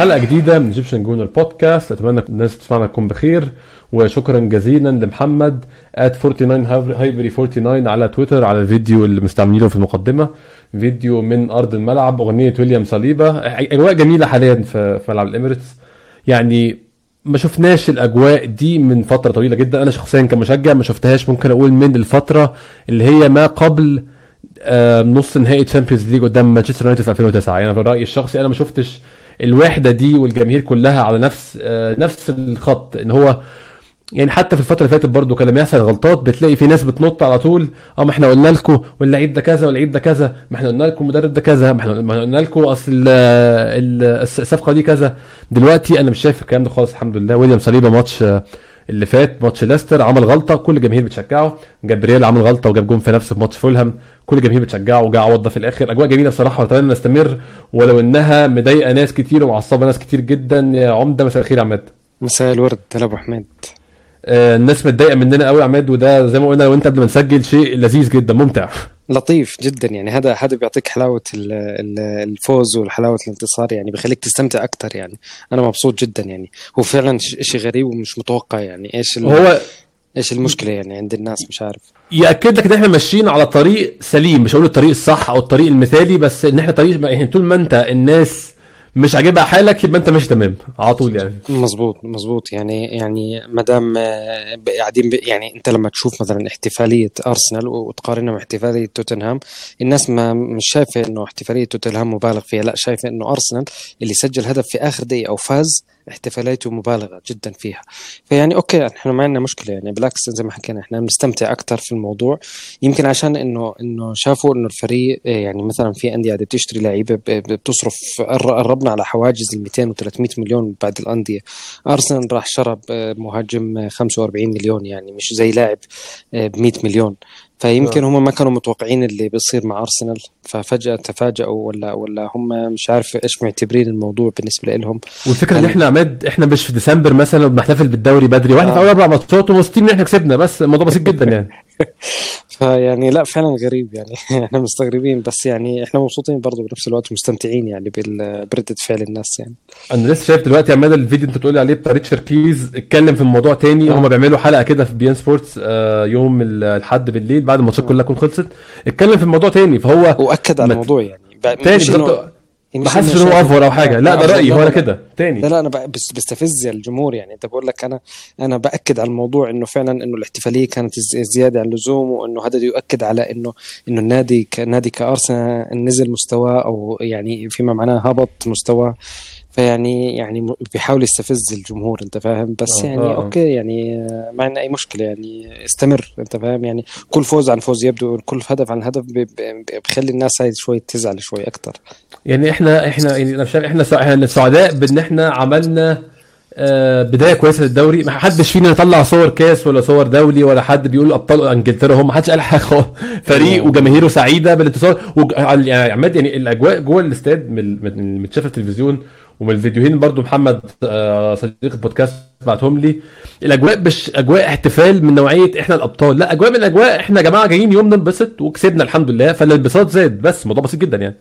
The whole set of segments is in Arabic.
حلقة جديدة من Egyptian Gooner Podcast أتمنى الناس تسمعنا تكون بخير. وشكرا جزيلا لمحمد at 49 Highbury 49 على تويتر على الفيديو اللي مستعملينه في المقدمة. فيديو من أرض الملعب أغنية ويليام صليبة. أجواء جميلة حاليا في ملعب الإميريتس. يعني ما شفناش الأجواء دي من فترة طويلة جدا. أنا شخصيا كمشجع ما شفتهاش ممكن أقول من الفترة اللي هي ما قبل نص نهائي Champions League قدام مانشستر يونايتد في 2009 يعني في رايي الشخصي أنا ما شفتش الوحدة دي والجماهير كلها على نفس آه، نفس الخط. إن هو يعني حتى في الفترة اللي فاتت برضو كان لما يحصل غلطات بتلاقي في ناس بتنط على طول. آه ما إحنا قلنا لكم واللعيب ده كذا واللعيب ده كذا ما إحنا قلنا لكم المدرب ده كذا ما إحنا قلنا لكم أصل ال- الصفقة دي كذا. دلوقتي أنا مش شايف الكلام ده خالص الحمد لله. ويليام صليبة ماتش آه، اللي فات ماتش ليستر عمل غلطة كل الجماهير بتشجعه. جابرييل عمل غلطة وجاب جون في نفسه في ماتش فولهام. كل الجماهير بتشجعه وجا عوض في الآخر. أجواء جميلة بصراحه وأتمنى نستمر ولو إنها مضايقة ناس كتير ومعصبة ناس كتير جدا. يا عمدة مساء الخير يا عماد. مساء الورد. هلا أبو حميد. آه، الناس متضايقة مننا قوي يا عماد وده زي ما قلنا لو أنت قبل ما نسجل شيء لذيذ جدا ممتع. لطيف جدا يعني. هذا هذا بيعطيك حلاوة ال- ال- الفوز وحلاوه الانتصار يعني بيخليك تستمتع أكثر يعني. أنا مبسوط جدا يعني. هو فعلا شيء غريب ومش متوقع يعني. إيش هو إيش المشكلة يعني عند الناس؟ مش عارف. يأكد لك إن إحنا ماشيين على طريق سليم. مش هقول الطريق الصح أو الطريق المثالي بس إن إحنا طريق يعني طول ما أنت الناس مش عاجبها حالك يبقى انت ماشي تمام على طول يعني. مزبوط مزبوط يعني يعني ما دام آه، قاعدين يعني انت لما تشوف مثلا احتفالية أرسنال وتقارنها مع احتفاليه توتنهام الناس ما مش شايفة إنه احتفالية توتنهام مبالغ فيها لا شايفة إنه أرسنال اللي سجل هدف في آخر دقيقة أو فاز احتفالاته مبالغه جدا فيها. فيعني أوكي إحنا ما عندنا مشكلة. يعني بالعكس زي ما حكينا إحنا بنستمتع أكثر في الموضوع. يمكن عشان إنه إنه شافوا إنه الفريق آه، يعني مثلا في أندية قاعدة بتشتري لعيبة بتصرف قر- قربنا على حواجز ال 200 و 300 مليون بعد الأندية. أرسنال راح شرى ب- مهاجم آه، 45 مليون يعني مش زي لاعب ب 100 مليون. فيمكن هم ما كانوا متوقعين اللي بيصير مع أرسنال ففجأة تفاجئوا ولا ولا هم مش عارف إيش معتبرين الموضوع بالنسبة لهم. والفكرة إن يعني- إحنا عماد إحنا مش في ديسمبر مثلا وبنحتفل بالدوري بدري وإحنا آه. في اول أربع ماتشات ومبسوطين إن إحنا كسبنا بس الموضوع بسيط جدا يعني. فيعني لا فعلا غريب يعني. إحنا مستغربين بس يعني إحنا مبسوطين برضه بنفس الوقت مستمتعين يعني بردة فعل الناس يعني. أنا لسه شايف دلوقتي عماد الفيديو أنت بتقولي عليه بتاع ريتشارد كيز اتكلم في الموضوع تاني. آه. هم بيعملوا حلقة كده في بي إن سبورتس آه، يوم ال- الحد بالليل بعد الماتشات كلها تكون خلصت. اتكلم في الموضوع تاني فهو وأكد على الموضوع يعني. تاني مش ما حاسس إنه ان هو أفور أو حاجة. لا ده رأيي هو أنا. كده. تاني. لا لا أنا بس بستفز الجمهور. يعني انت بقول لك أنا أنا بأكد على الموضوع إنه فعلا إنه الاحتفالية كانت زيادة عن اللزوم وإنه هذا يؤكد على إنه إنه النادي كنادي كأرسنال نزل مستواه أو يعني فيما معناه هبط مستواه فيعني يعني بيحاول يستفز الجمهور أنت فاهم؟ بس آه، يعني آه، آه. أوكي يعني ما عندنا أي مشكلة يعني استمر أنت فاهم؟ يعني كل فوز عن فوز يبدو كل هدف عن هدف بخلي الناس هاي شوي تزعل شوي أكثر يعني إحنا إحنا يعني أنا شايف إحنا سع- إحنا سعداء بإن إحنا عملنا آه، بداية كويسة للدوري. ما حدش فينا طلع صور كاس ولا صور دولي ولا حد بيقول أبطال إنجلترا هم ما حدش قال حاجة. فريق وجماهيره سعيدة بالانتصار وج- يعني عماد يعني الأجواء جوه الاستاد من من- من متشاف التلفزيون ومن الفيديوهين برضو محمد آه، صديق البودكاست بعتهم لي. الأجواء مش أجواء احتفال من نوعية إحنا الأبطال لا أجواء من الاجواء إحنا يا جماعة جايين يوم ننبسط وكسبنا الحمد لله. فالانبساط زاد بس الموضوع بسيط جدا يعني.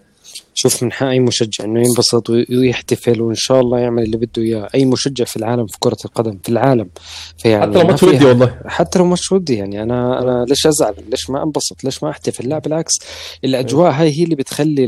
شوف من حق أي مشجع إنه ينبسط وي- ويحتفل وإن شاء الله يعمل اللي بده إياه. أي مشجع في العالم في كرة القدم في العالم. فيعني حتى لو ما ماتش ودي والله. حتى لو ماتش ودي يعني أنا أنا ليش أزعل؟ ليش ما أنبسط؟ ليش ما أحتفل؟ لا بالعكس. الأجواء هاي هي اللي بتخلي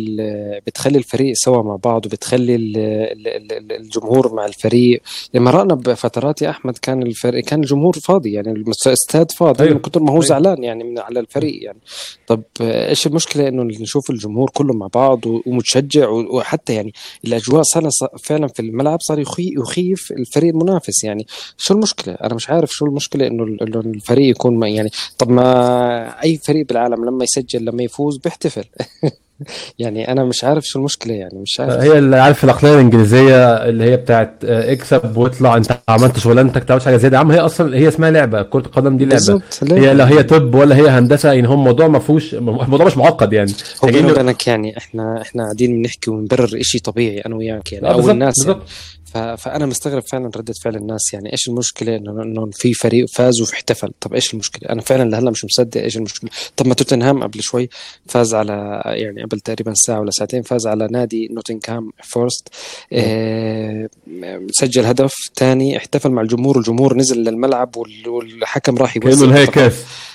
بتخلي الفريق سوا مع بعض وبتخلي ال- ال- ال- الجمهور مع الفريق. لما رانا بفترات يا أحمد كان الفريق كان الجمهور فاضي يعني الاستاد فاضي أيوة. من كثر ما هو أيوة. زعلان يعني من على الفريق يعني. طب إيش المشكلة إنه نشوف الجمهور كله مع بعض و- ومتشجع و- وحتى يعني الأجواء صار فعلا في الملعب صار يخي يخيف الفريق المنافس يعني. شو المشكلة؟ أنا مش عارف شو المشكلة إنه الفريق يكون يعني طب ما أي فريق بالعالم لما يسجل لما يفوز بيحتفل. يعني أنا مش عارف شو المشكلة يعني مش عارف. هي اللي عارف العقليه الإنجليزية اللي هي بتاعت آه، اكسب واطلع انت عملت شغلانتك تعملش حاجة زيادة. يا عم هي أصلا هي اسمها لعبة كرة القدم دي لعبة. هي لا هي طب ولا هي هندسة يعني هو الموضوع ما فيهوش الموضوع مش معقد يعني. هو يعني بيني وبينك يعني إحنا إحنا قاعدين بنحكي ونبرر إشي طبيعي أنا وياك يعني آه، أو الناس يعني. فأنا مستغرب فعلا ردة فعل الناس. يعني إيش المشكلة انه في فريق فاز واحتفل طب إيش المشكلة؟ أنا فعلا لهلأ مش مصدق إيش المشكلة. طب ما توتنهام قبل شوي فاز على يعني قبل تقريبا ساعة ولا ساعتين فاز على نادي نوتنغهام فورست. آه سجل هدف ثاني احتفل مع الجمهور الجمهور نزل للملعب وال- والحكم راح يوزع كانه نهائي. كاس.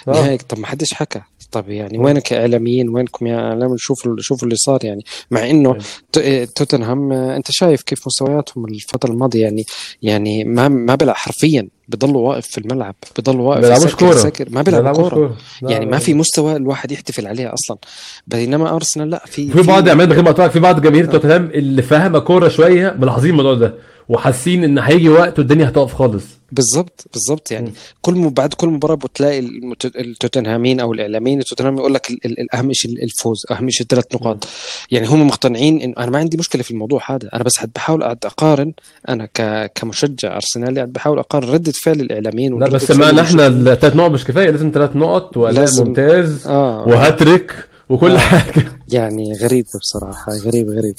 آه. نهائي طب ما حدش حكى. طب يعني وينك إعلاميين؟ وينكم يا إعلام؟ شوفوا شوفوا اللي صار يعني. مع إنه توتنهام آه، أنت شايف كيف مستوياتهم الفترة الماضية؟ يعني يعني ما ما بيلعب حرفيا بضلوا واقف في الملعب بضلوا واقف بيلعبوش كورة. يسكر. ما بيلعبوا بيلعبوش كورة. يعني ما. في مستوى الواحد يحتفل عليه أصلا. بينما أرسنال لا في في بعض عماد بغير ما أقطعك، في بعض جماهير توتنهام اللي فاهمة كورة شوية ملاحظين الموضوع ده. وحاسين إن هيجي وقت والدنيا هتقف خالص بالضبط بالضبط يعني مم. كل م... بعد كل مباراة بتلاقي التوتنهامين أو الإعلاميين التوتنهام يقول لك ال- ال- الاهم شيء الفوز أهم شيء الثلاث نقاط يعني هم مقتنعين انه أنا ما عندي مشكلة في الموضوع هذا أنا بس بحاول أقارن أنا ك... كمشجع أرسنالي بحاول أقارن ردة فعل الإعلاميين لا بس ما. إحنا الثلاث نقط مش كفاية لازم ثلاث نقط وأداء لازم. ممتاز آه وهاتريك وكل آه. حاجة يعني غريب بصراحة غريب غريب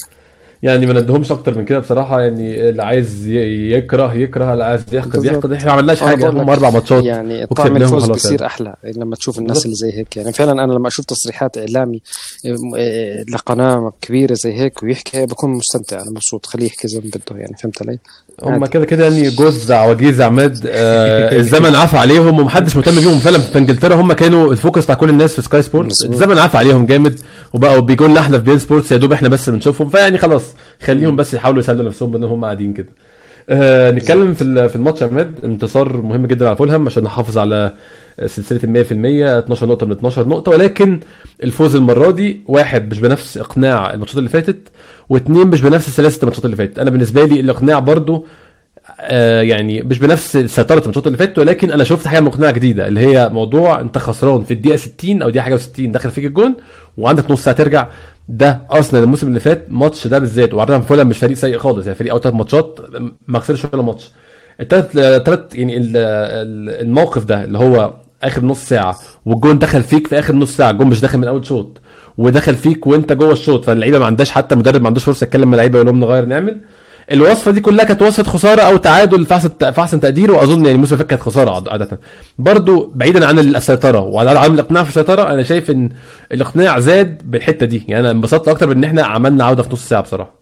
يعني ما ندهمش أكتر من كده بصراحة يعني اللي عايز يكره يكره اللي عايز يحقد. يحقد إحنا ما عملناش حاجة هم أربع ماتشات يعني طعم الفوز بيصير. أحلى لما تشوف الناس. اللي زي هيك يعني فعلا أنا لما أشوف تصريحات إعلامي ام- آه، لقناة كبيرة زي هيك ويحكي بكون مستمتع أنا مبسوط خليه يحكي زي ما بده يعني فهمت علي؟ هم. كده كده يعني جوز عواجيز عماد آه الزمن عفى عليهم ومحدش مهتم بيهم فعلا في إنجلترا هم كانوا ال focus بتاع كل الناس في سكاي سبورتس. الزمن عفى عليهم جامد وبقوا بيجوا لنا إحنا في بي إن سبورتس يا دوب إحنا بس بنشوفهم فيعني خلاص خليهم بس يحاولوا يسلوا نفسهم بان هم قاعدين كده. آه نتكلم في في الماتش يا عماد انتصار مهم جدا على فولهام عشان نحافظ على سلسلة ال 100% 12 نقطة من 12 نقطة ولكن الفوز المرة دي واحد مش بنفس إقناع الماتشات اللي فاتت واثنين مش بنفس سلاسة الماتشات اللي فاتت. أنا بالنسبة لي الإقناع برضو آه يعني مش بنفس سيطره الماتشات اللي فاتت ولكن أنا شفت حاجة مقنعة جديدة اللي هي موضوع أنت خسران في الدقيقة 60 أو دقيقه حاجة و60 داخل فيك الجون وعندك نص ساعة ترجع ده أرسنال الموسم اللي فات ماتش ده بالذات وعارف فولهام مش فريق سيء خالص يعني فريق اول ثلاث ماتشات ما خسرش ولا ماتش. الثلاث ثلاث يعني ال- ال- الموقف ده اللي هو آخر نص ساعة والجون دخل فيك في آخر نص ساعة الجون مش داخل من أول شوط ودخل فيك وأنت جوه الشوط فاللعيبة ما عندهاش حتى مدرب ما عندوش فرصة يتكلم مع اللعيبه يقول لهم نغير نعمل. الوصفة دي كلها كانت وصفة خسارة أو تعادل في أحسن في أحسن تقدير وأظن يعني اللي فات كانت خسارة عاد- عادة. برضو بعيدا عن السيطرة وعن عدم الاقناع في السيطرة أنا شايف إن الاقناع زاد بالحتة دي. يعني أنا انبسطت أكتر بإن إحنا عملنا عودة في نص ساعة بصراحة.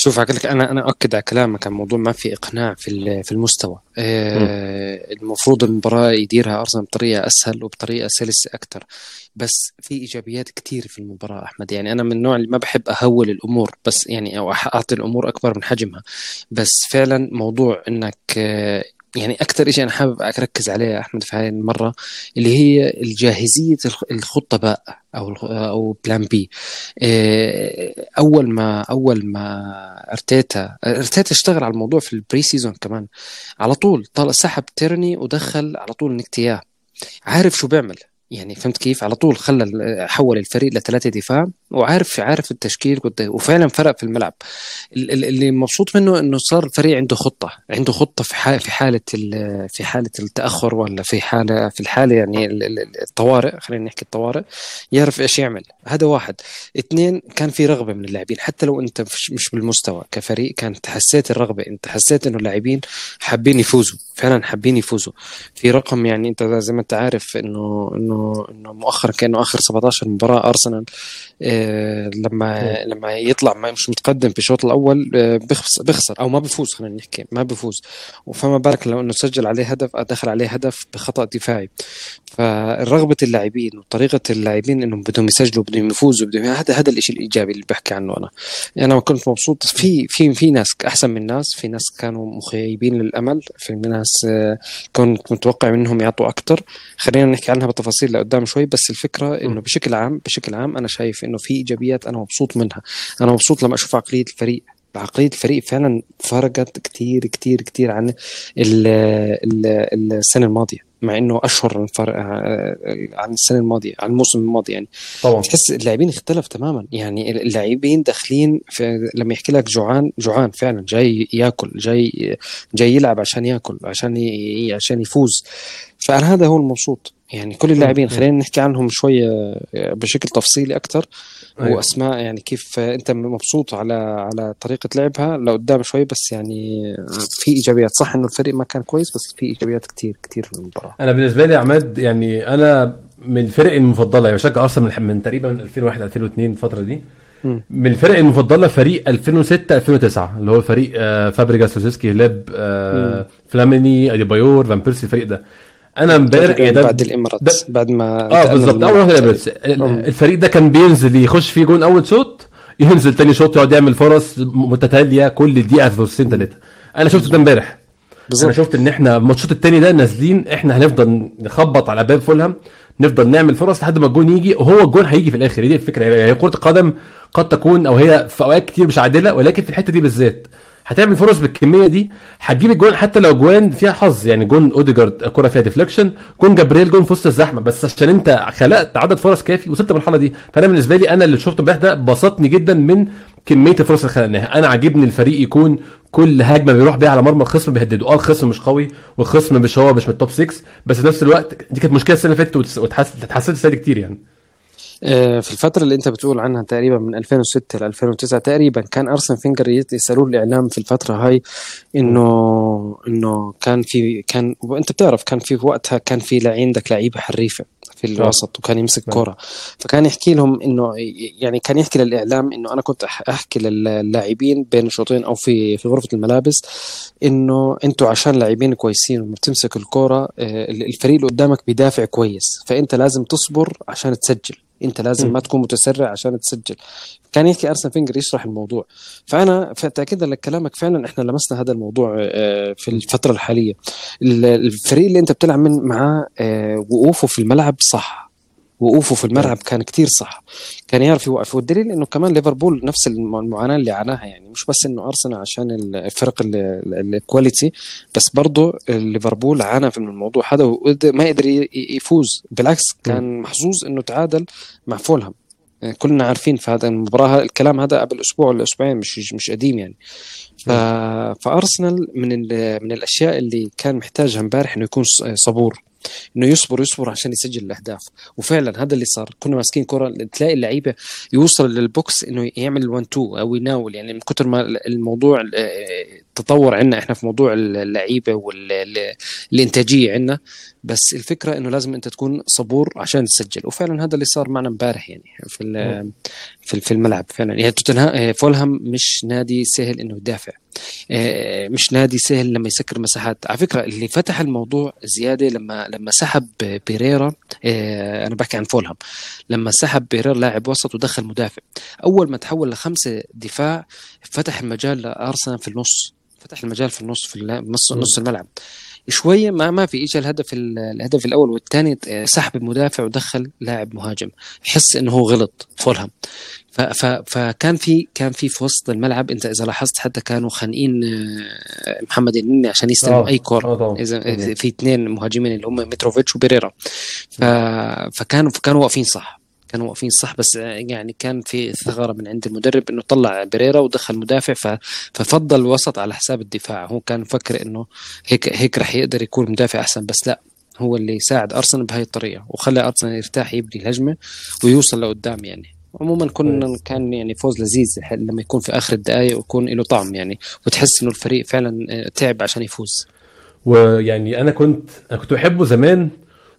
شوف أقول لك أنا أنا أؤكد على كلامك عن موضوع ما في إقناع في في المستوى. آه المفروض المباراة يديرها أرسنال بطريقة أسهل وبطريقة سلسه أكثر بس في إيجابيات كتير في المباراة أحمد. يعني أنا من النوع اللي ما بحب أهول الأمور بس يعني أو أعطي الأمور أكبر من حجمها. بس فعلا موضوع إنك آه، يعني أكثر شيء أنا حابب أركز عليه أحمد في هذه المرة اللي هي الجاهزية الخ- الخطة باء أو أو plan B أول ما أول ما أرتيتا أرتيتا اشتغل على الموضوع في ال pre-season كمان. على طول طلع سحب تيرني ودخل على طول نكتياه. عارف شو بيعمل؟ يعني فهمت كيف؟ على طول خلى حول الفريق لثلاثة دفاع وعارف عارف التشكيل وفعلا فرق في الملعب. ال- ال- اللي مبسوط منه إنه صار الفريق عنده خطة عنده خطة في حاله في حالة ال- في حالة التأخر ولا في حاله في الحالة يعني ال- ال- الطوارئ خلينا نحكي الطوارئ يعرف إيش يعمل. هذا واحد. اثنين كان في رغبة من اللاعبين. حتى لو أنت مش بالمستوى كفريق كانت حسيت الرغبة. أنت حسيت إنه اللاعبين حابين يفوزوا فعلا حابين يفوزوا. في رقم يعني أنت زي ما أنت عارف انه إنه إنه مؤخرا كأنه آخر 17 مباراة أرسنال آه، لما لما يطلع ما- مش متقدم في الشوط الأول آه، بيخسر أو ما بيفوز خلينا نحكي ما بيفوز فما بالك لو إنه سجل عليه هدف دخل عليه هدف بخطأ دفاعي. فرغبة اللاعبين وطريقة اللاعبين إنهم بدهم يسجلوا بدهم يفوزوا بدهم هذا هذا الشيء الإيجابي اللي بحكي عنه أنا. أنا كنت مبسوط. في في في ناس أحسن من ناس في ناس كانوا مخيبين للأمل في ناس آه، كنت متوقع منهم يعطوا أكثر خلينا نحكي عنها بالتفاصيل لقدام شوي بس الفكرة إنه بشكل عام بشكل عام أنا شايف إنه في إيجابيات أنا مبسوط منها. أنا مبسوط لما أشوف عقلية الفريق. عقلية الفريق فعلا فرقت كتير كتير كتير عن ال ال السنة الماضية مع إنه أشهر فرق عن السنة الماضية عن الموسم الماضي يعني. طبعا. تحس اللاعبين اختلف تماما. يعني اللاعبين داخلين لما يحكي لك جوعان جوعان فعلا جاي ياكل جاي جاي يلعب عشان ياكل عشان. عشان يفوز. فأنا هذا هو المبسوط. يعني كل اللاعبين خلينا نحكي عنهم شوية بشكل تفصيلي أكثر. أيوة. وأسماء يعني كيف أنت مبسوط على على طريقة لعبها؟ لقدام شوي بس يعني في إيجابيات. صح إنه الفريق ما كان كويس بس في إيجابيات كتير كتير في المباراة. أنا بالنسبة لي عماد يعني أنا من الفرق المفضلة يعني بشجع أرسنال من, من تقريبا 2001 2002 الفترة دي. من الفرق المفضلة فريق 2006 2009 اللي هو فريق آه، فابريجاس روسيسكي هليب آه، فلاميني أديبايور فان بيرسي الفريق ده. أنا امبارح يعني بعد الإمارات بعد ما آه بالظبط. أول واحد للإمارات. بس الفريق ده كان بينزل يخش فيه جون أول شوط ينزل تاني شوط يقعد يعمل فرص متتالية كل دقيقة فرصتين ثلاثة أنا شفت ده امبارح. أنا شفت إن إحنا الماتشات التاني ده نازلين إحنا هنفضل نخبط على باب فولهام نفضل نعمل فرص لحد ما الجون يجي وهو الجون هيجي في الآخر. دي الفكرة. هي كرة القدم قد تكون أو هي في أوقات كتير مش عادلة ولكن في الحتة دي بالذات. هتعمل فرص بالكمية دي. هتجيب الجون حتى لو جوان فيها حظ يعني جون أوديجارد الكرة فيها deflection جون جابرييل جون في وسط الزحمة. بس عشان انت خلقت عدد فرص كافي وصلت المرحله دي فأنا بالنسبة لي أنا اللي شفته امبارح ده بسطني جدا من كمية الفرص اللي خلقناها. أنا عاجبني الفريق يكون كل هجمة بيروح بيها على مرمى الخصم بيهدده. آه الخصم مش قوي والخصم مش هو مش من ال top 6 بس في نفس الوقت دي كانت مشكلة السنة اللي فاتت اتحسنت السنة دي كتير يعني. في الفترة اللي أنت بتقول عنها تقريبا من 2006 ل 2009 تقريبا كان أرسن فينجر يسألوه الإعلام في الفترة هاي إنه إنه كان في كان وأنت بتعرف كان في وقتها كان في عندك لعيبة حريفة. في الوسط وكان يمسك نعم. كرة فكان يحكي لهم إنه يعني كان يحكي للإعلام إنه أنا كنت أحكي للاعبين بين الشوطين أو في في غرفة الملابس إنه أنتوا عشان لاعبين كويسين وما بتمسك الكرة آه، الفريق اللي قدامك بيدافع كويس فأنت لازم تصبر عشان تسجل أنت لازم. ما تكون متسرع عشان تسجل كان يحكي أرسن فينجر يشرح الموضوع. فأنا تاكيدا لك كلامك فعلا إحنا لمسنا هذا الموضوع آه، في الفترة الحالية. ال- الفريق اللي أنت بتلعب من معاه آه، وقوفه في الملعب صح. وقوفه في الملعب كان كتير صح. كان يعرف يوقف. والدليل إنه كمان ليفربول نفس الم- المعاناة اللي عاناها يعني. مش بس إنه ارسنال عشان ال- الفرق ال- ال- ال quality بس برضه ليفربول عانى من الموضوع هذا وقدر- ما قدر يفوز. بالعكس كان محظوظ إنه تعادل مع فولهام. كلنا عارفين في هذا المباراة الكلام هذا قبل أسبوع ولا أسبوعين مش مش قديم يعني. ف... فأرسنال من ال... من الأشياء اللي كان محتاجها امبارح إنه يكون صبور إنه يصبر يصبر عشان يسجل الأهداف. وفعلا هذا اللي صار. كنا ماسكين كرة تلاقي اللعيبة يوصل للبوكس إنه يعمل 1 2 أو يناول. يعني من كثر ما الموضوع آه، تطور عندنا إحنا في موضوع اللعيبة والانتاجيه عندنا. بس الفكرة إنه لازم أنت تكون صبور عشان تسجل. وفعلا هذا اللي صار معنا امبارح يعني في في في الملعب فعلا. يعني توتنهام فولهام مش نادي سهل إنه يدافع. آه، مش نادي سهل لما يسكر مساحات. على فكرة اللي فتح الموضوع زيادة لما لما سحب بيريرا آه، أنا بحكي عن فولهام. لما سحب بيريرا لاعب وسط ودخل مدافع. أول ما تحول لخمسة دفاع فتح المجال لأرسنال في النص. فتح المجال في النص في نص. نص الملعب شوية ما ما في اجى الهدف ال- الهدف الأول والثاني سحب المدافع ودخل لاعب مهاجم يحس إنه هو غلط فولهام فكان في كان في في وسط الملعب أنت إذا لاحظت حتى كانوا خانقين آه، محمد النني عشان يستلموا آه، أي كره آه. إذا. في اثنين مهاجمين اللي هم متروفيتش وبيريرا. فكانوا كانوا واقفين صح كانوا واقفين صح بس يعني كان في ثغرة من عند المدرب إنه طلع بريرا ودخل مدافع. ففضل الوسط على حساب الدفاع. هو كان مفكر إنه هيك هيك رح يقدر يكون مدافع أحسن بس لا هو اللي ساعد أرسنال بهاي الطريقة وخلى أرسنال يرتاح يبني الهجمة ويوصل لقدام يعني. عموما كنا كان يعني فوز لذيذ لما يكون في آخر الدقائق ويكون له طعم يعني وتحس إنه الفريق فعلا آه، تعب عشان يفوز. ويعني أنا كنت أنا كنت بحبه زمان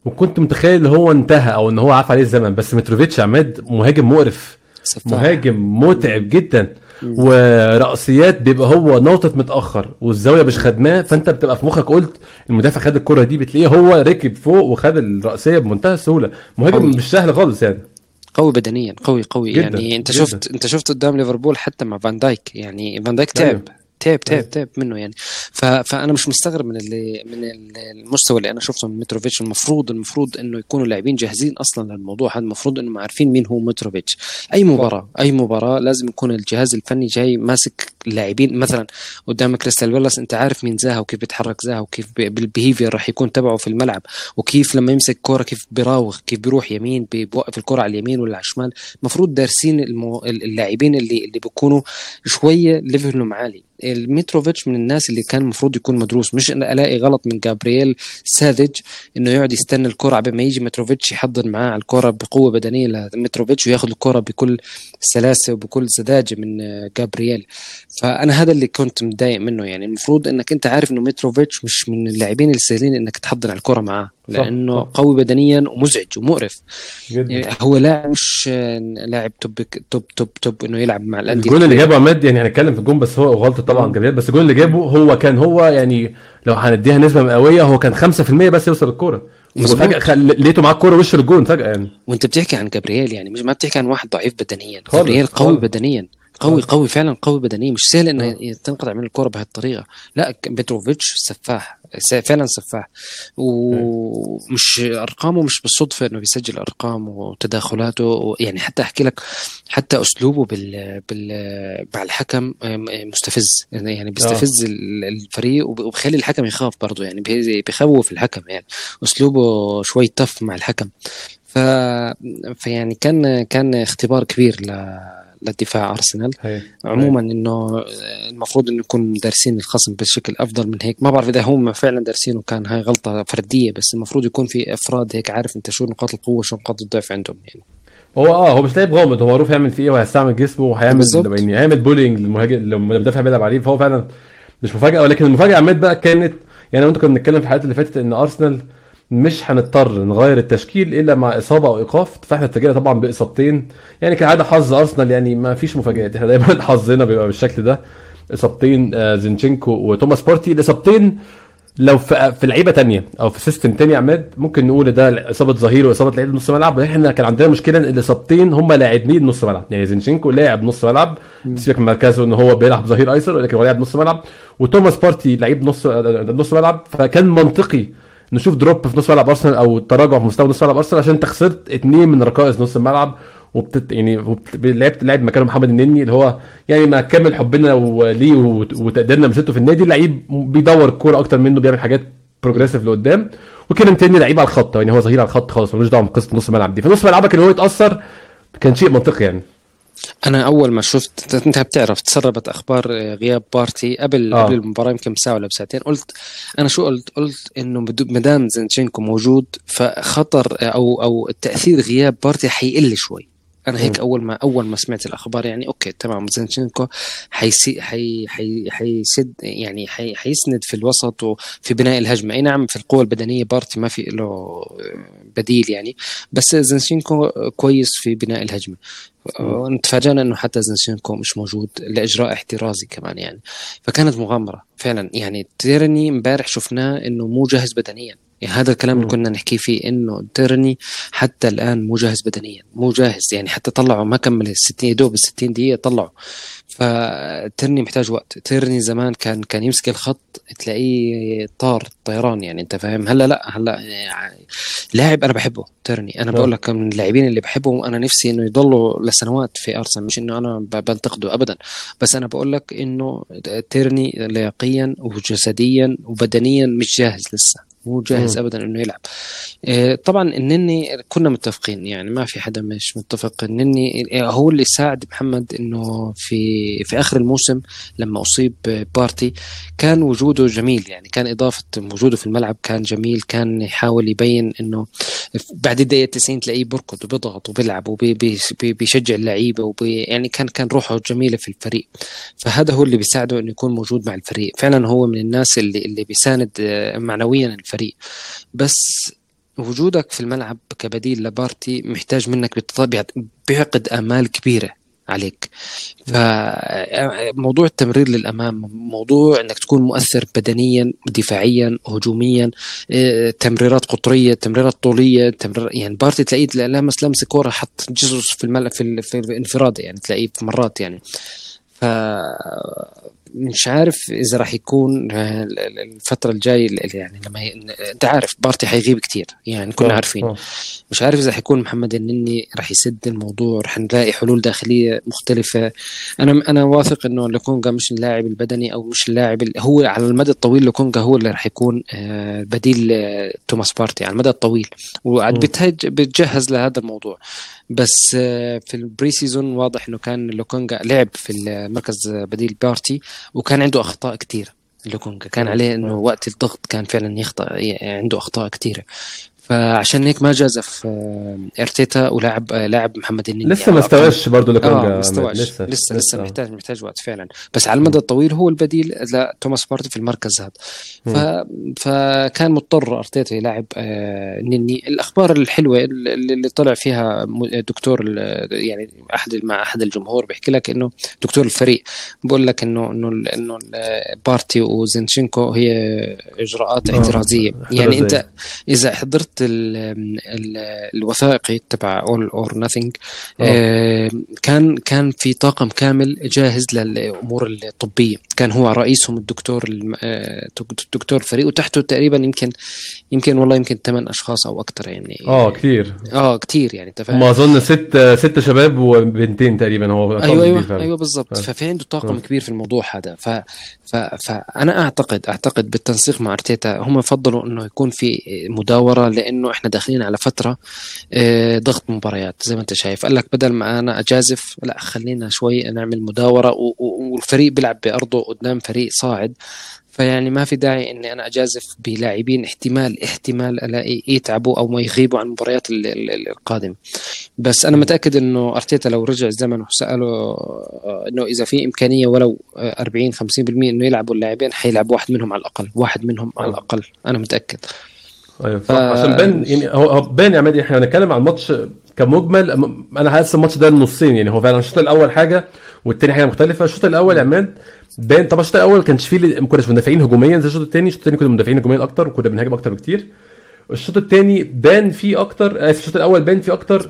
وكنت متخيل إن هو انتهى أو إن هو عاف عليه الزمن بس متروفيتش عماد مهاجم مقرف. مهاجم متعب جدا ورأسيات بيبقى هو ناطط متأخر والزاوية مش خدماه فأنت بتبقى في مخك قلت المدافع خد الكرة دي بتلاقيه هو ركب فوق وخد الرأسية بمنتهى السهولة مهاجم قوي. مش سهل خالص يعني قوي بدنيا قوي قوي جداً، يعني أنت جداً. شفت أنت شفت قدام ليفربول حتى مع فان دايك يعني فان دايك تعب أيوة. تعب تعب تعب منه يعني. ف... فأنا مش مستغرب من اللي من المستوى اللي أنا شفته من متروفيتش. المفروض المفروض إنه يكونوا لاعبين جاهزين أصلا للموضوع. هذا المفروض انهم عارفين مين هو متروفيتش. أي مباراة أي مباراة لازم يكون الجهاز الفني جاي ماسك اللاعبين مثلا قدام كريستال بالاس أنت عارف مين زاها وكيف بيتحرك زاها وكيف بال behavior راح يكون تبعه في الملعب. وكيف لما يمسك كورة كيف بيراوغ كيف بيروح يمين بيوقف الكره على اليمين ولا على الشمال. المفروض دارسين المو... اللاعبين اللي اللي بيكونوا شوية level هم عالي الميتروفيتش من الناس اللي كان المفروض يكون مدروس. مش أنا ألاقي غلط من جابرييل ساذج إنه يقعد يستنى الكرة قبل ما يجي متروفيتش يحضر معاه على الكرة بقوة بدنية لمتروفيتش وياخذ الكرة بكل سلاسة وبكل سذاجة من جابرييل. فأنا هذا اللي كنت متضايق منه يعني. المفروض إنك أنت عارف إنه متروفيتش مش من اللاعبين السهلين إنك تحضر على الكرة معاه. لأنه صح. قوي بدنيا ومزعج ومقرف. جدا. يعني هو لاعب مش لاعب top top top top إنه يلعب مع الأندية الجول اللي جابه عماد يعني هنتكلم في الجون بس هو غلطة طبعا جابريل بس الجول اللي جابه هو كان هو يعني لو هنديها نسبة مئوية هو كان 5% بس يوصل الكورة. وفجأة خل... لقيته معاه الكورة وش الجون فجأة يعني. وأنت بتحكي عن جابرييل يعني مش ما بتحكي عن واحد ضعيف بدنيا. جابرييل قوي بدنيا قوي قوي فعلا قوي بدنيا. مش سهل إنه تنقطع من الكورة بهالطريقة. لا ميتروفيتش سفاح. فعلا سفاح. ومش أرقامه مش بالصدفة إنه بيسجل أرقام وتداخلاته. يعني حتى أحكي لك حتى أسلوبه بال, بال... مع الحكم مستفز. يعني بيستفز الفريق وبخلي الحكم يخاف برضه. يعني بيخوف الحكم. يعني أسلوبه شوي تف مع الحكم. ف... فيعني كان كان اختبار كبير ل لدفاع أرسنال. هي. عموما هي. انه المفروض إنه يكون دارسين الخصم بشكل أفضل من هيك. ما بعرف إذا هم فعلا دارسين وكان هاي غلطة فردية بس المفروض يكون في إفراد هيك عارف أنت شو نقاط القوة وشو نقاط الضعف عندهم يعني. هو آه هو مش لاعب غامض. هو معروف يعمل فيه إيه؟ وهيستعمل جسمه وهيعمل يعني هيعمل بولينج للمهاجم لما المدافع بيلعب عليه فهو فعلا مش مفاجأة. ولكن المفاجأة عماد بقى كانت يعني أنت كنا بنتكلم في الحلقات اللي فاتت إن أرسنال مش هنضطر نغير التشكيل إلا مع إصابة أو إيقاف. فإحنا اتجهنا طبعا بإصابتين. يعني كالعاده حظ أرسنال يعني ما فيش مفاجآت. إحنا دايما حظنا بيبقى بالشكل ده. إصابتين آه زينشينكو وتوماس بارتي الإصابتين لو في في لعيبة تانية أو في system تاني عماد ممكن نقول ده إصابة ظهير وإصابة لعيب نص ملعب. إحنا كان عندنا مشكلة إن الإصابتين هم لاعبين نص ملعب. يعني زينشينكو لاعب نص ملعب. سيبك من مركزه إن هو بيلعب ظهير أيسر ولكن هو لاعب نص ملعب. وتوماس بارتي لعيب نص نص ملعب. فكان منطقي نشوف drop في نص ملعب أرسنال أو تراجع في مستوى نص ملعب أرسنال عشان انت خسرت اثنين من ركائز نص الملعب وبتت يعني. لعبت لعب مكانه محمد النني اللي هو يعني ما كمل حبنا ليه وتقديرنا مسيرته في النادي. لعيب بيدور الكوره أكتر منه بيعمل حاجات progressive لقدام. وكده تاني لعيب على الخط يعني هو ظهير على الخط خالص ملوش دعوة بقصه نص الملعب دي. فنص ملعبك اللي هو يتأثر كان شيء منطقي يعني. أنا أول ما شفت أنت بتعرف تسربت أخبار غياب بارتي قبل آه. قبل المباراة يمكن بساعة ولا بساعتين قلت أنا شو قلت قلت إنه ما دام زنشينكو موجود فخطر أو أو تأثير غياب بارتي حيقل شوي أنا هيك أول ما أول ما سمعت الأخبار يعني okay تمام زينشينكو حيسي حي حي حيسد يعني حي حيسند في الوسط وفي بناء الهجمة. أي نعم في القوة البدنية بارتي ما في له بديل يعني بس زينشينكو كويس في بناء الهجمة. تفاجئنا إنه حتى زينشينكو مش موجود لإجراء احترازي كمان يعني. فكانت مغامرة فعلا. يعني تيرني امبارح شفناه إنه مو جاهز بدنيا. هذا الكلام اللي كنا نحكي فيه إنه تيرني حتى الآن مو جاهز بدنيا مو جاهز يعني حتى طلعوا ما كمل ال 60 دوب ال 60 دقيقة طلعوا فتيرني محتاج وقت تيرني زمان كان كان يمسك الخط تلاقيه طار طيران يعني أنت فاهم؟ هلأ لأ هلأ يعني لاعب أنا بحبه تيرني أنا بقول لك من اللاعبين اللي بحبهم وأنا نفسي إنه يضلوا لسنوات في أرسنال مش إنه أنا بنتقده ابدا. بس أنا بقول لك إنه تيرني لياقيا وجسديا وبدنيا مش جاهز لسه. مو جاهز ابدا إنه يلعب. آه، طبعا النني كنا متفقين يعني ما في حدا مش متفق النني هو اللي ساعد محمد إنه في في آخر الموسم لما أصيب بارتي كان وجوده جميل يعني كان إضافة وجوده في الملعب كان جميل كان يحاول يبين إنه بعد الدقيقة 90 تلاقيه بركض وبيضغط وبيلعب وبيشجع اللعيبة وبي يعني كان كان روحه جميلة في الفريق. فهذا هو اللي بيساعده إنه يكون موجود مع الفريق. فعلا هو من الناس اللي اللي بيساند معنويا الفريق بس وجودك في الملعب كبديل لبارتي محتاج منك بيعقد آمال كبيرة عليك. فموضوع التمرير للأمام موضوع إنك تكون مؤثر بدنيا دفاعيا هجوميا آه، تمريرات قطرية تمريرات طولية تمرير يعني بارتي تلاقيه لمس كوره حط جزء في الملعب في, في الانفراد يعني تلاقيه في مرات يعني. ف مش عارف إذا راح يكون آه، ال- ال- الفترة الجاية ال- يعني لما ي... أنت عارف بارتي حيغيب كتير يعني كنا آه، عارفين. آه. مش عارف إذا حيكون محمد النني راح يسد الموضوع رح نلاقي حلول داخلية مختلفة. أنا أنا واثق إنه لوكونجا مش اللاعب البدني أو مش اللاعب ال- هو على المدى الطويل لوكونجا هو اللي راح يكون بديل توماس بارتي على المدى الطويل. وقاعد بتجهز لهذا الموضوع. بس آه، في ال pre-season واضح إنه كان لوكونجا لعب في المركز بديل بارتي وكان عنده أخطاء كثيره لوكونجا. كان عليه إنه وقت الضغط كان فعلا يخطأ عنده أخطاء كثيره فعشان هيك ما جازف آه، إرتيتا ولاعب آه، لاعب محمد النني لسه ما استواش برضه لكونجا ما. استواش لسه لسه لسه محتاج محتاج وقت فعلا. بس على المدى الطويل هو البديل لتوماس بارتي في المركز هذا. ف... فكان مضطر إرتيتا يلاعب آه نني الأخبار الحلوة اللي, طلع فيها دكتور يعني أحد مع أحد الجمهور بيحكي لك إنه دكتور الفريق بقول لك إنه إنه إنه بارتي وزينشينكو هي إجراءات آه، احترازية. يعني. أنت إذا حضرت الوثائقي تبع All or Nothing. كان كان في طاقم كامل جاهز للأمور الطبية كان هو رئيسهم الدكتور الم- آه، الفريق وتحته تقريبا يمكن يمكن والله يمكن ثمان أشخاص أو أكثر يعني آه كثير آه كثير يعني أنت فاهم هم أظن ست ست شباب وبنتين تقريبا هو أيوه أيوه. أيوه بالضبط آه. ففي عنده طاقم آه. كبير في الموضوع هذا ف... ف... فأنا أعتقد أعتقد بالتنسيق مع أرتيتا هم فضلوا إنه يكون في مداورة لأنه إحنا داخلين على فترة آه، ضغط مباريات زي ما أنت شايف قال لك بدل ما أنا أجازف لا خلينا شوي نعمل مداورة. والفريق بيلعب بأرضه قدام فريق صاعد فيعني ما في داعي إني أنا أجازف بلاعبين احتمال احتمال ألاقي يتعبوا أو ما يغيبوا عن المباريات ال- ال- ال- القادمة بس أنا متأكد إنه أرتيتا لو رجع الزمن وسأله آه، إنه إذا في إمكانية ولو آه، 40 50% إنه يلعبوا اللاعبين حيلعب واحد منهم على الأقل واحد منهم على آه. الأقل أنا متأكد أيوه ف- عشان بان يعني هو بان يا عماد إحنا هنتكلم عن الماتش كمجمل. أنا حاسس الماتش ده نصين يعني هو فعلا الشوط الأول حاجة والتاني حاجة مختلفة. الشوط الأول يا عماد بان طبعا الشوط الأول كانش فيه ما كناش مندفعين هجوميا زي الشوط الثاني الشوط الثاني كنا مندفعين هجوميا أكتر وكنا بنهاجم أكتر بكتير. الشوط الثاني بان فيه أكتر اسف الشوط الأول بان فيه أكتر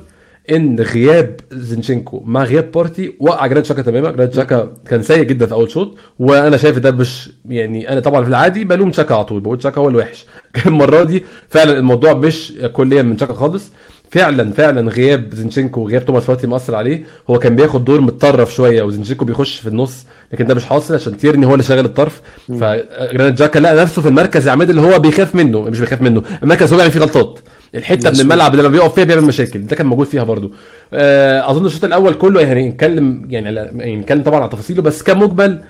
إن غياب زينشينكو مع غياب بارتي وقع جرانيت شاكا تماما. جرانيت شاكا كان سيء جدا في أول شوط وأنا شايف ده مش يعني أنا طبعا في العادي بلوم شاكا على طول بقول شاكا هو الوحش. المرة دي فعلا الموضوع مش كليا من شاكا خالص. فعلا فعلا غياب زينشينكو وغياب توماس بارتي مأثر عليه. هو كان بياخد دور متطرف شوية وزينشينكو بيخش في النص لكن ده مش حاصل عشان تيرني هو اللي شغال الطرف. فجرانيت شاكا لقى نفسه في المركز يا عماد اللي هو بيخاف منه مش بيخاف منه المركز هو بيعمل فيه غلطات. الحتة من. الملعب اللي لما بيقف فيها بيعمل مشاكل. ده كان موجود فيها برضو. آه، أظن الشوط الأول كله يعني نتكلم يعني على- يعني نتكلم طبعا على تفاصيله بس كمجمل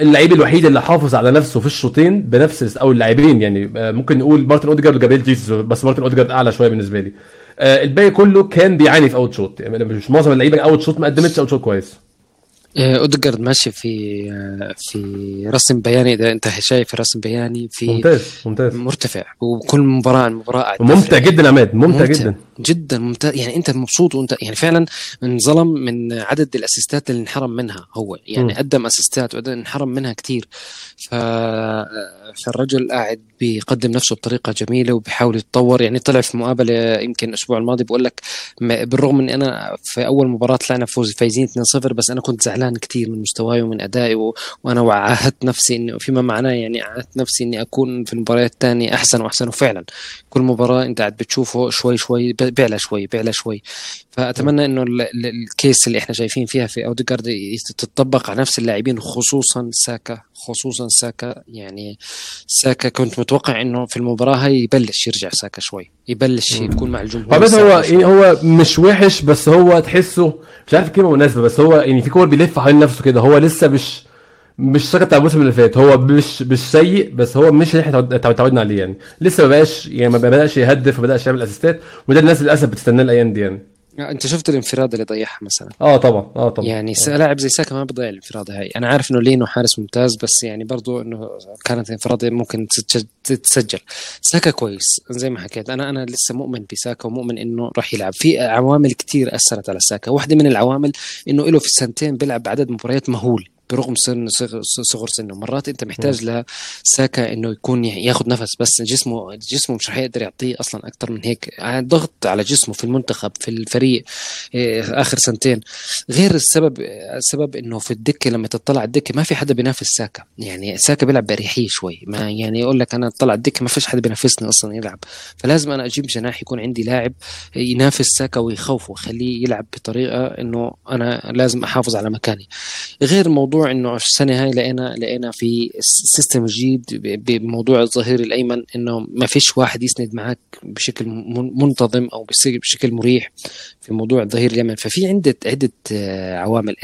اللعيب الوحيد اللي حافظ على نفسه في الشوطين بنفس أو اللاعبين يعني آه، ممكن نقول مارتن أوديجارد وجابريل جيسوس بس مارتن أوديجارد أعلى شوية بالنسبة لي. آه، الباقي كله كان بيعاني في ال output يعني مش معظم اللعيبة output ما قدمتش output كويس. آه، اوديجارد ماشي في آه، في رسم بياني. إذا أنت شايف رسم بياني في ممتاز ممتاز. مرتفع وكل مباراة عن مباراة ممتع. جدا عماد ممتع. جدا. جدا ممتاز. يعني أنت مبسوط وانت يعني فعلا انظلم من عدد الأسيستات اللي انحرم منها هو. يعني مم. قدم أسيستات انحرم منها كتير. ف... فالرجل قاعد بيقدم نفسه بطريقة جميلة وبيحاول يتطور. يعني طلع في مقابلة يمكن الأسبوع الماضي بقول لك بالرغم من أنا في أول مباراة طلعنا فوز فايزين 2-0 بس أنا كنت زعلان كتير من مستواي ومن أدائي و... وأنا عاهدت نفسي انه فيما معناه يعني عاهدت نفسي إني أكون في المباريات الثانية أحسن وأحسن. وفعلا كل مباراة أنت قاعد بتشوفه شوي شوي ب- بيعلى شوي بيعلى شوي. فأتمنى إنه ال- ال- ال case اللي إحنا شايفين فيها في اوديجارد تتطبق على نفس اللاعبين خصوصا ساكا خصوصا ساكا. يعني ساكا كنت متوقع إنه في المباراة هاي يبلش يرجع ساكا شوي يبلش يكون مع الجمهور هو بس هو شوي. يعني هو مش وحش بس هو تحسه مش عارف الكلمة مناسبة بس هو يعني في كور بيلف حوالين نفسه كده هو لسه مش مش ساكا بتاع الموسم اللي فات. هو مش مش سيء بس هو مش اللي إحنا اتعود- اتعودنا عليه يعني. لسه ما بقاش يعني ما بداش يهدف ما بداش يعمل assist ات وده الناس للأسف بتستناه الأيام دي يعني. أنت شفت الانفراد اللي ضيعها مثلا؟ آه طبعا. آه طبعا. يعني س- لاعب زي ساكا ما بيضيع الانفراد هاي. أنا عارف إنه لينو حارس ممتاز بس يعني برضو إنه كانت انفراد ممكن تتسجل. ساكا كويس زي ما حكيت. أنا أنا لسه مؤمن بساكا ومؤمن إنه راح يلعب. في عوامل كتير أثرت على ساكا. واحدة من العوامل إنه له في السنتين بيلعب بعدد مباريات مهول. برغم سن صغر, صغر سنه. مرات انت محتاج لساكا انه يكون ياخذ نفس بس جسمه جسمه مش رح يقدر يعطيه أصلا أكثر من هيك. ضغط على جسمه في المنتخب في الفريق إيه، آخر سنتين. غير السبب السبب إنه في الدكة لما تطلع الدكة ما في حدا بينافس ساكا. يعني ساكا بيلعب بأريحية شوي. ما يعني يقول لك أنا اطلع الدكة ما فيش حدا بينافسني أصلا يلعب. فلازم أنا أجيب جناح يكون عندي لاعب ينافس ساكا ويخوفه ويخليه يلعب بطريقة إنه أنا لازم أحافظ على مكاني. غير موضوع إنه السنة هاي لقينا لقينا في سيستم جديد بموضوع الظهير الأيمن إنه ما فيش واحد يسند معك بشكل منتظم أو بشكل مريح في موضوع الظهير اليمن. ففي عده عدة آه، عوامل.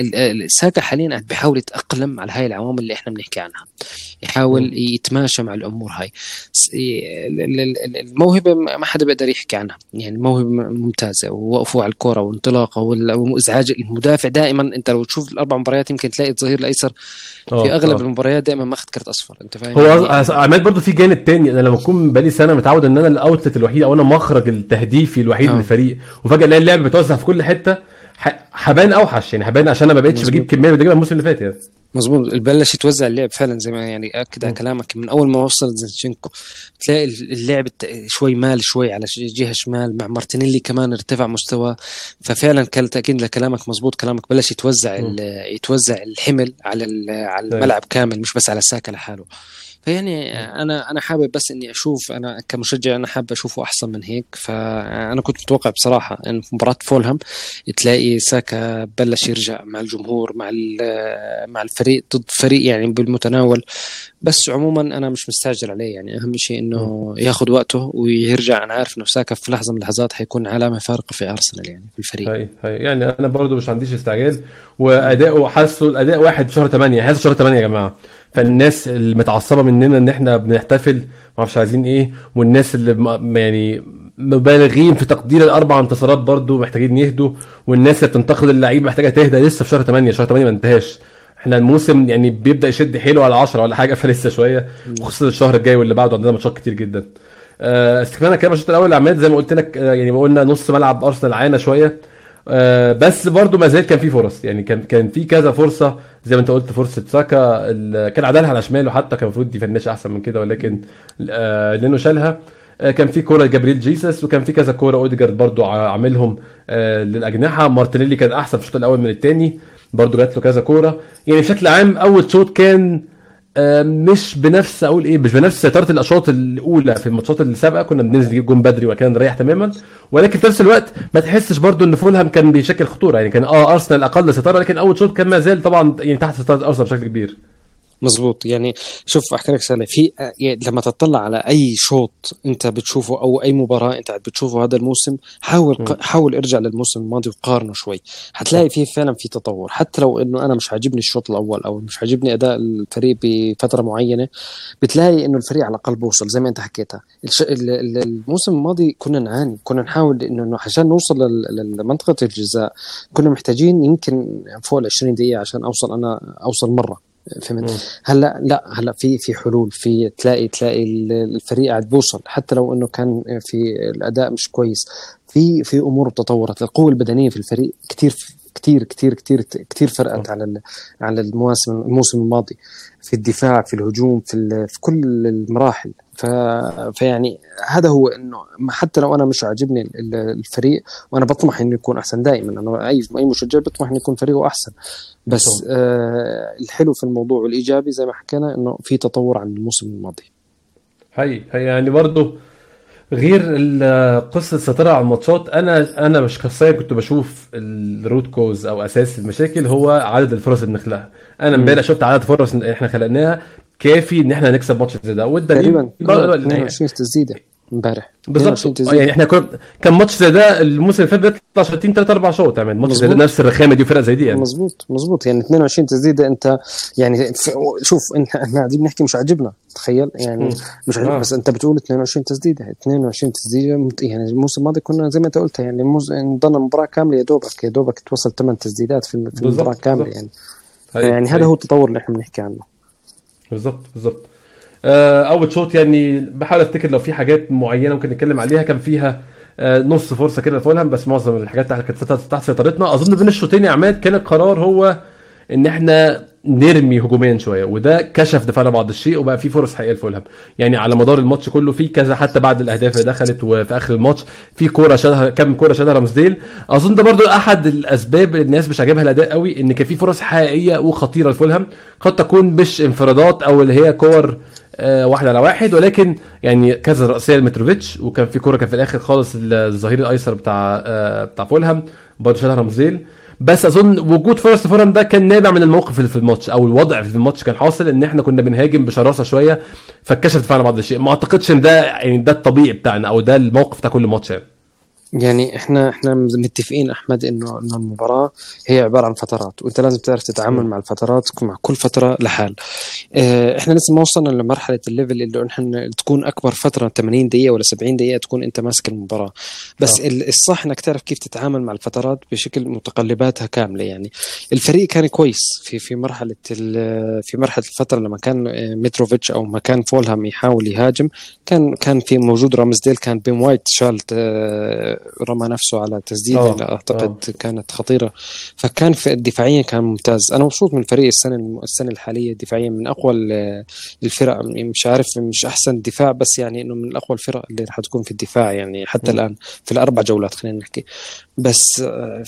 ساكا حاليا بيحاول يتأقلم على هاي العوامل اللي إحنا بنحكي عنها. يحاول يتماشى مع الأمور هاي. الموهبة ما حدا بيقدر يحكي عنها. يعني الموهبة ممتازة. ووقفوا على الكره وانطلاقة وإزعاج المدافع. دائما أنت لو تشوف الأربع مباريات يمكن تلاقي الظهير الأيسر. في أغلب أوه. المباريات دائما ماخذ كرت أصفر أنت فاهم؟ هو يعني عماد برضه في جانب تاني. أنا لما أكون بقالي سنة متعود إن أنا الأوتلت الوحيد أو أنا مخرج التهديفي الوحيد أوه. للفريق وفجأة ألاقي اللعب بتوزع في كل حتة حبان أوحش. يعني حبان عشان أنا ما بقتش بجيب كمية بجيبها الموسم اللي فات يعني. مظبوط. بلش يتوزع اللعب فعلا زي ما يعني أكد على كلامك. من أول ما وصل زينشينكو تلاقي اللعب شوي مال شوي على جهة شمال. مع مارتينيلي كمان ارتفع مستوى ففعلا كان تأكيد لكلامك مظبوط. كلامك بلش يتوزع يتوزع الحمل على على طيب. الملعب كامل مش بس على ساكا لحاله فيعني أنا أنا حابب بس إني أشوف أنا كمشجع أنا حابب أشوفه أحسن من هيك. فانا كنت متوقع بصراحة إن في مباراة فولهام تلاقي ساكا بلش يرجع مع الجمهور مع مع الفريق ضد فريق يعني بالمتناول. بس عموما أنا مش مستعجل عليه. يعني أهم شيء إنه ياخذ وقته ويرجع. أنا عارف إنه ساكا في لحظة من اللحظات حيكون علامة فارقة في أرسنال يعني في الفريق. هاي هاي. يعني أنا برضو مش عنديش استعجال. واداؤه حاسه الأداء واحد في شهر 8 حاسس شهر 8 يا جماعة. فالناس المتعصبه مننا إن إحنا بنحتفل ما أعرفش عايزين إيه والناس اللي يعني مبالغين في تقدير الأربع انتصارات برضو محتاجين يهدوا والناس اللي بتنتقد اللعيب محتاجة تهدى لسه في شهر 8 شهر 8 ما انتهاش. إحنا الموسم يعني بيبدأ يشد حيله على 10 ولا حاجة فلسه شوية خصوصا الشهر الجاي واللي بعده عندنا ماتشات كتير جدا. آه، استكمالا كلام الشوط الأول. عماد زي ما قلت لك آه، يعني ما قلنا نص ملعب أرسنال عانى شوية. بس برضو ما زال كان في فرص. يعني كان كان في كذا فرصة. زي ما انت قلت فرصة ساكا. كان عدلها على شماله. حتى كان المفروض يفنش أحسن من كده ولكن آه لأنه شالها. آه كان في كورة جابريل جيسس وكان في كذا كورة أوديجارد برضو عاملهم آه للأجنحة. مارتينيلي كان أحسن في الشوط الأول من الثاني برضو جات له كذا كورة. يعني بشكل عام أول شوط كان آه، مش بنفس أقول إيه مش بنفس سيطرة الأشواط الأولى في الماتشات اللي سابقه كنا بننزل نجيب جون بدري وكان نريح تماما. ولكن في نفس الوقت ما تحسش برضو إن فولهام كان بيشكل خطورة. يعني كان آه أرسنال أقل سيطرة لكن أول شوط كان ما زال طبعا يعني تحت سيطرة أرسنال بشكل كبير. مزبوط يعني شوف أحكي لك سنة في يعني لما تطلع على أي شوط أنت بتشوفه أو أي مباراة أنت بتشوفه هذا الموسم حاول م. حاول ارجع للموسم الماضي وقارنه شوي. حتلاقي فيه فعلا في تطور. حتى لو إنه أنا مش عاجبني الشوط الأول أو مش عاجبني أداء الفريق بفترة معينة بتلاقي إنه الفريق على الأقل بوصل زي ما أنت حكيتها. الموسم الماضي كنا نعاني. كنا نحاول إنه عشان نوصل لمنطقة الجزاء كنا محتاجين يمكن فوق ال 20 دقيقة عشان أوصل أنا أوصل مرة. فهمت؟ هلأ لا هلأ في في حلول في تلاقي تلاقي الفريق قاعد بوصل حتى لو إنه كان في الأداء مش كويس. في في أمور تطورت القوة البدنية في الفريق كثير كثير كثير كثير كثير فرقت على على المواسم الموسم الماضي في الدفاع في الهجوم في في كل المراحل. ف... فيعني هذا هو إنه حتى لو أنا مش عاجبني الفريق وأنا بطمح إنه يكون أحسن دائما. أنا أي أي مشجع بيطمح إنه يكون فريقه أحسن. بس آه الحلو في الموضوع والايجابي زي ما حكينا إنه في تطور عن الموسم الماضي. هي هي يعني برضه غير قصه السيطره على الماتشات أنا أنا مش شخصيا كنت بشوف الروت كوز أو أساس المشاكل هو عدد الفرص اللي بنخلقها أنا امبارح شفت عدد فرص إحنا خلقناها كافي ان إحنا نكسب ماتش زي ده والدليل تقريبا 22 تسديده امبارح. بالظبط يعني إحنا كنا كان ماتش زي ده الموسم اللي فات بيطلع شوطين ثلاث أربع شوط يعني ماتش زي ده نفس الرخامة دي وفرق زي دي يعني. مظبوط مظبوط. يعني 22 تسديدة انت يعني شوف إحنا قاعدين بنحكي مش عاجبنا تخيل. يعني مش عاجبنا آه. بس انت بتقول 22 تسديدة. 22 تسديدة يعني الموسم الماضي كنا زي ما انت قلت يعني ضلنا مباراة كاملة يا دوبك يا دوبك توصل ثمان تسديدات في المباراة كاملة يعني. يعني هذا هو التطور اللي إحنا بنحكي عنه. بالظبط بالظبط أول شوط يعني بحاول أفتكر لو في حاجات معينة ممكن نتكلم عليها. كان فيها آه، نص فرصة كده لفولهام بس معظم الحاجات كانت تحت سيطرتنا. أظن بين الشوطين يا عماد كان القرار هو إن إحنا نرمي هجوميا شوية وده كشف دفاعنا بعض الشيء وبقى في فرص حقيقية لفولهام. يعني على مدار الماتش كله في كذا حتى بعد الأهداف اللي دخلت وفي آخر الماتش في كورة شالها كام كورة شالها رامسديل أظن ده برضو أحد الأسباب الناس مش عاجبها الأداء قوي إن كان في فرص حقيقية وخطيرة لفولهام. قد تكون مش انفرادات أو اللي هي كور آه، واحد على واحد. ولكن يعني كذا رأسية لمتروفيتش وكان في كورة كان في الآخر خالص الظهير الأيسر بتاع آه، بتاع فولهام برضه شالها رامسديل بس أظن وجود فرص فولهام ده كان نابع من الموقف اللي في الماتش أو الوضع في الماتش كان حاصل إن إحنا كنا بنهاجم بشراسة شوية فاتكشف دفاعنا بعض الشيء. ما أعتقدش إن ده يعني ده الطبيعي بتاعنا أو ده الموقف بتاع كل ماتش يعني. يعني إحنا إحنا متفقين أحمد انه إنه المباراة هي عبارة عن فترات وأنت لازم تعرف تتعامل مع الفترات مع كل فترة لحال. آه إحنا لسه ما وصلنا لمرحلة ال level اللي إحنا تكون أكبر فترة 80 دقيقة ولا 70 دقيقة تكون أنت ماسك المباراة. بس أوه. الصح إنك تعرف كيف تتعامل مع الفترات بشكل متقلباتها كاملة يعني. الفريق كان كويس في في مرحلة في مرحلة الفترة لما كان آه، متروفيتش أو ما كان فولهام يحاول يهاجم. كان كان في موجود رامزديل كان بيم وايت شالت آه رمى نفسه على تسديده أوه. أعتقد أوه. كانت خطيرة فكان في الدفاعيا كان ممتاز أنا مبسوط من الفريق السنة السنة الحالية دفاعيا من أقوى الفرق مش عارف مش أحسن دفاع بس يعني إنه من أقوى الفرق اللي حتكون في الدفاع يعني حتى م. الآن في الأربع جولات خلينا نحكي بس آه،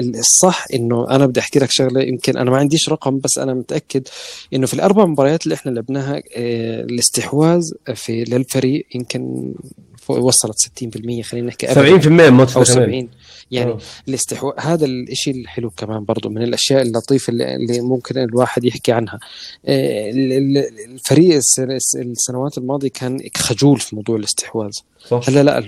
الصح إنه أنا بدي أحكي لك شغلة يمكن أنا ما عنديش رقم بس أنا متأكد إنه في الأربع مباريات اللي إحنا لعبناها آه، الاستحواذ في للفريق يمكن وصلت 60% خلينا نحكي 70% الماتش أو 70 يعني أوه. الاستحواذ هذا الشيء الحلو كمان برضه من الأشياء اللطيفة اللي, ممكن الواحد يحكي عنها. آه، الفريق السنوات الماضية كان خجول في موضوع الاستحواذ. صح. هلا لا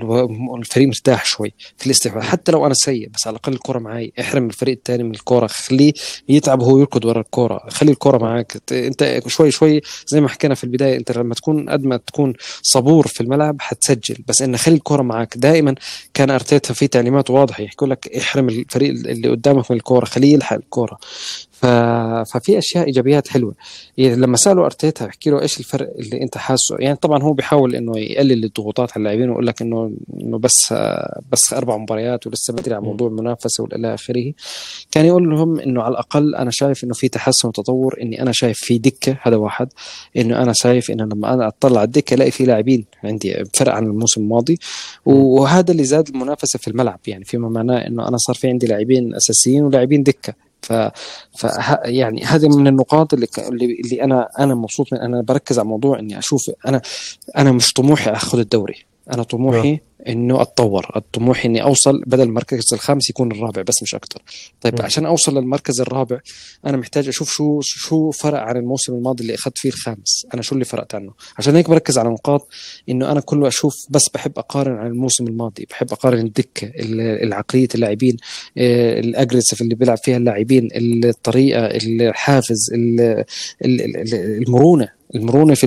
الفريق مرتاح شوي في الاستحواذ. حتى لو أنا سيء بس على الأقل الكرة معي. احرم الفريق الثاني من الكرة. خليه يتعب هو يركض ورا الكرة. خلي الكرة معك أنت شوي شوي زي ما حكينا في البداية أنت لما تكون قد ما تكون صبور في الملعب حتسجل. بس إن خلي الكره معك دائما كان أرتيتا في تعليمات واضحة يحكوا لك احرم الفريق اللي قدامك من الكورة خليه يلحق الكورة. ففي أشياء إيجابيات حلوة. يعني لما سألوا أرتيتا احكي له إيش الفرق اللي أنت حاسه يعني طبعا هو بيحاول إنه يقلل الضغوطات على اللاعبين ويقول لك إنه إنه بس بس أربع مباريات ولسه بدري على موضوع المنافسة وإلى آخره. كان يقول لهم إنه على الأقل أنا شايف إنه في تحسن وتطور إني أنا شايف في دكة هذا واحد إنه أنا شايف إنه لما أنا أطلع على الدكة ألاقي في لاعبين عندي فرق عن الموسم الماضي. وهذا اللي زاد المنافسة في الملعب. يعني فيما معناه إنه أنا صار في عندي لاعبين أساسيين ولاعبين دكة. ف, يعني هذه من النقاط اللي اللي أنا أنا مبسوط من أنا بركز على موضوع إني أشوف أنا أنا مش طموحي اخذ الدوري. أنا طموحي إنه أتطور. الطموح إني أوصل بدل المركز الخامس يكون الرابع بس مش أكثر طيب م. عشان أوصل للمركز الرابع أنا محتاج أشوف شو شو فرق عن الموسم الماضي اللي أخذت فيه الخامس. أنا شو اللي فرقت عنه؟ عشان هيك بركز على نقاط إنه أنا كله أشوف بس بحب أقارن عن الموسم الماضي. بحب أقارن الدكة العقلية اللاعبين آه، الاجريسيف اللي بيلعب فيها اللاعبين الطريقة الحافز المرونة. المرونة في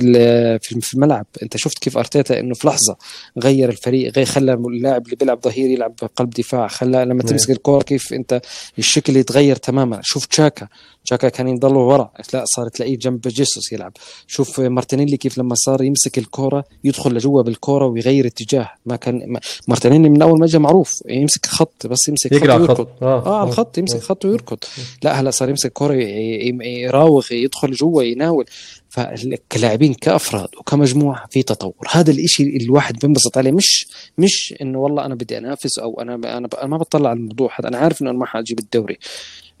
في الملعب. انت شفت كيف أرتيتا إنه في لحظة غير الفريق غير خلى اللاعب اللي بيلعب ظهير يلعب قلب دفاع خلى لما تمسك الكوره كيف انت الشكل يتغير تماما. شوف تشاكا تشاكا كان يضل ورا. لا صار تلاقيه جنب جيسوس يلعب. شوف مارتينيلي كيف لما صار يمسك الكورة يدخل لجوا بالكورة ويغير اتجاه. ما كان مارتينيلي من أول ما جاء معروف يمسك خط بس يمسك خط ويركض. آه, آه الخط يمسك آه. خط ويركض. لا هلا صار يمسك كورة يراوغ يدخل جوا يناول. فكلاعبين كأفراد وكمجموعة في تطور. هذا الإشي اللي الواحد بينبسط عليه. مش مش إنه والله أنا بدي أنافس أو أنا أنا ما بطلع على الموضوع هذا. أنا عارف إنه أنا ما حأجيب الدوري.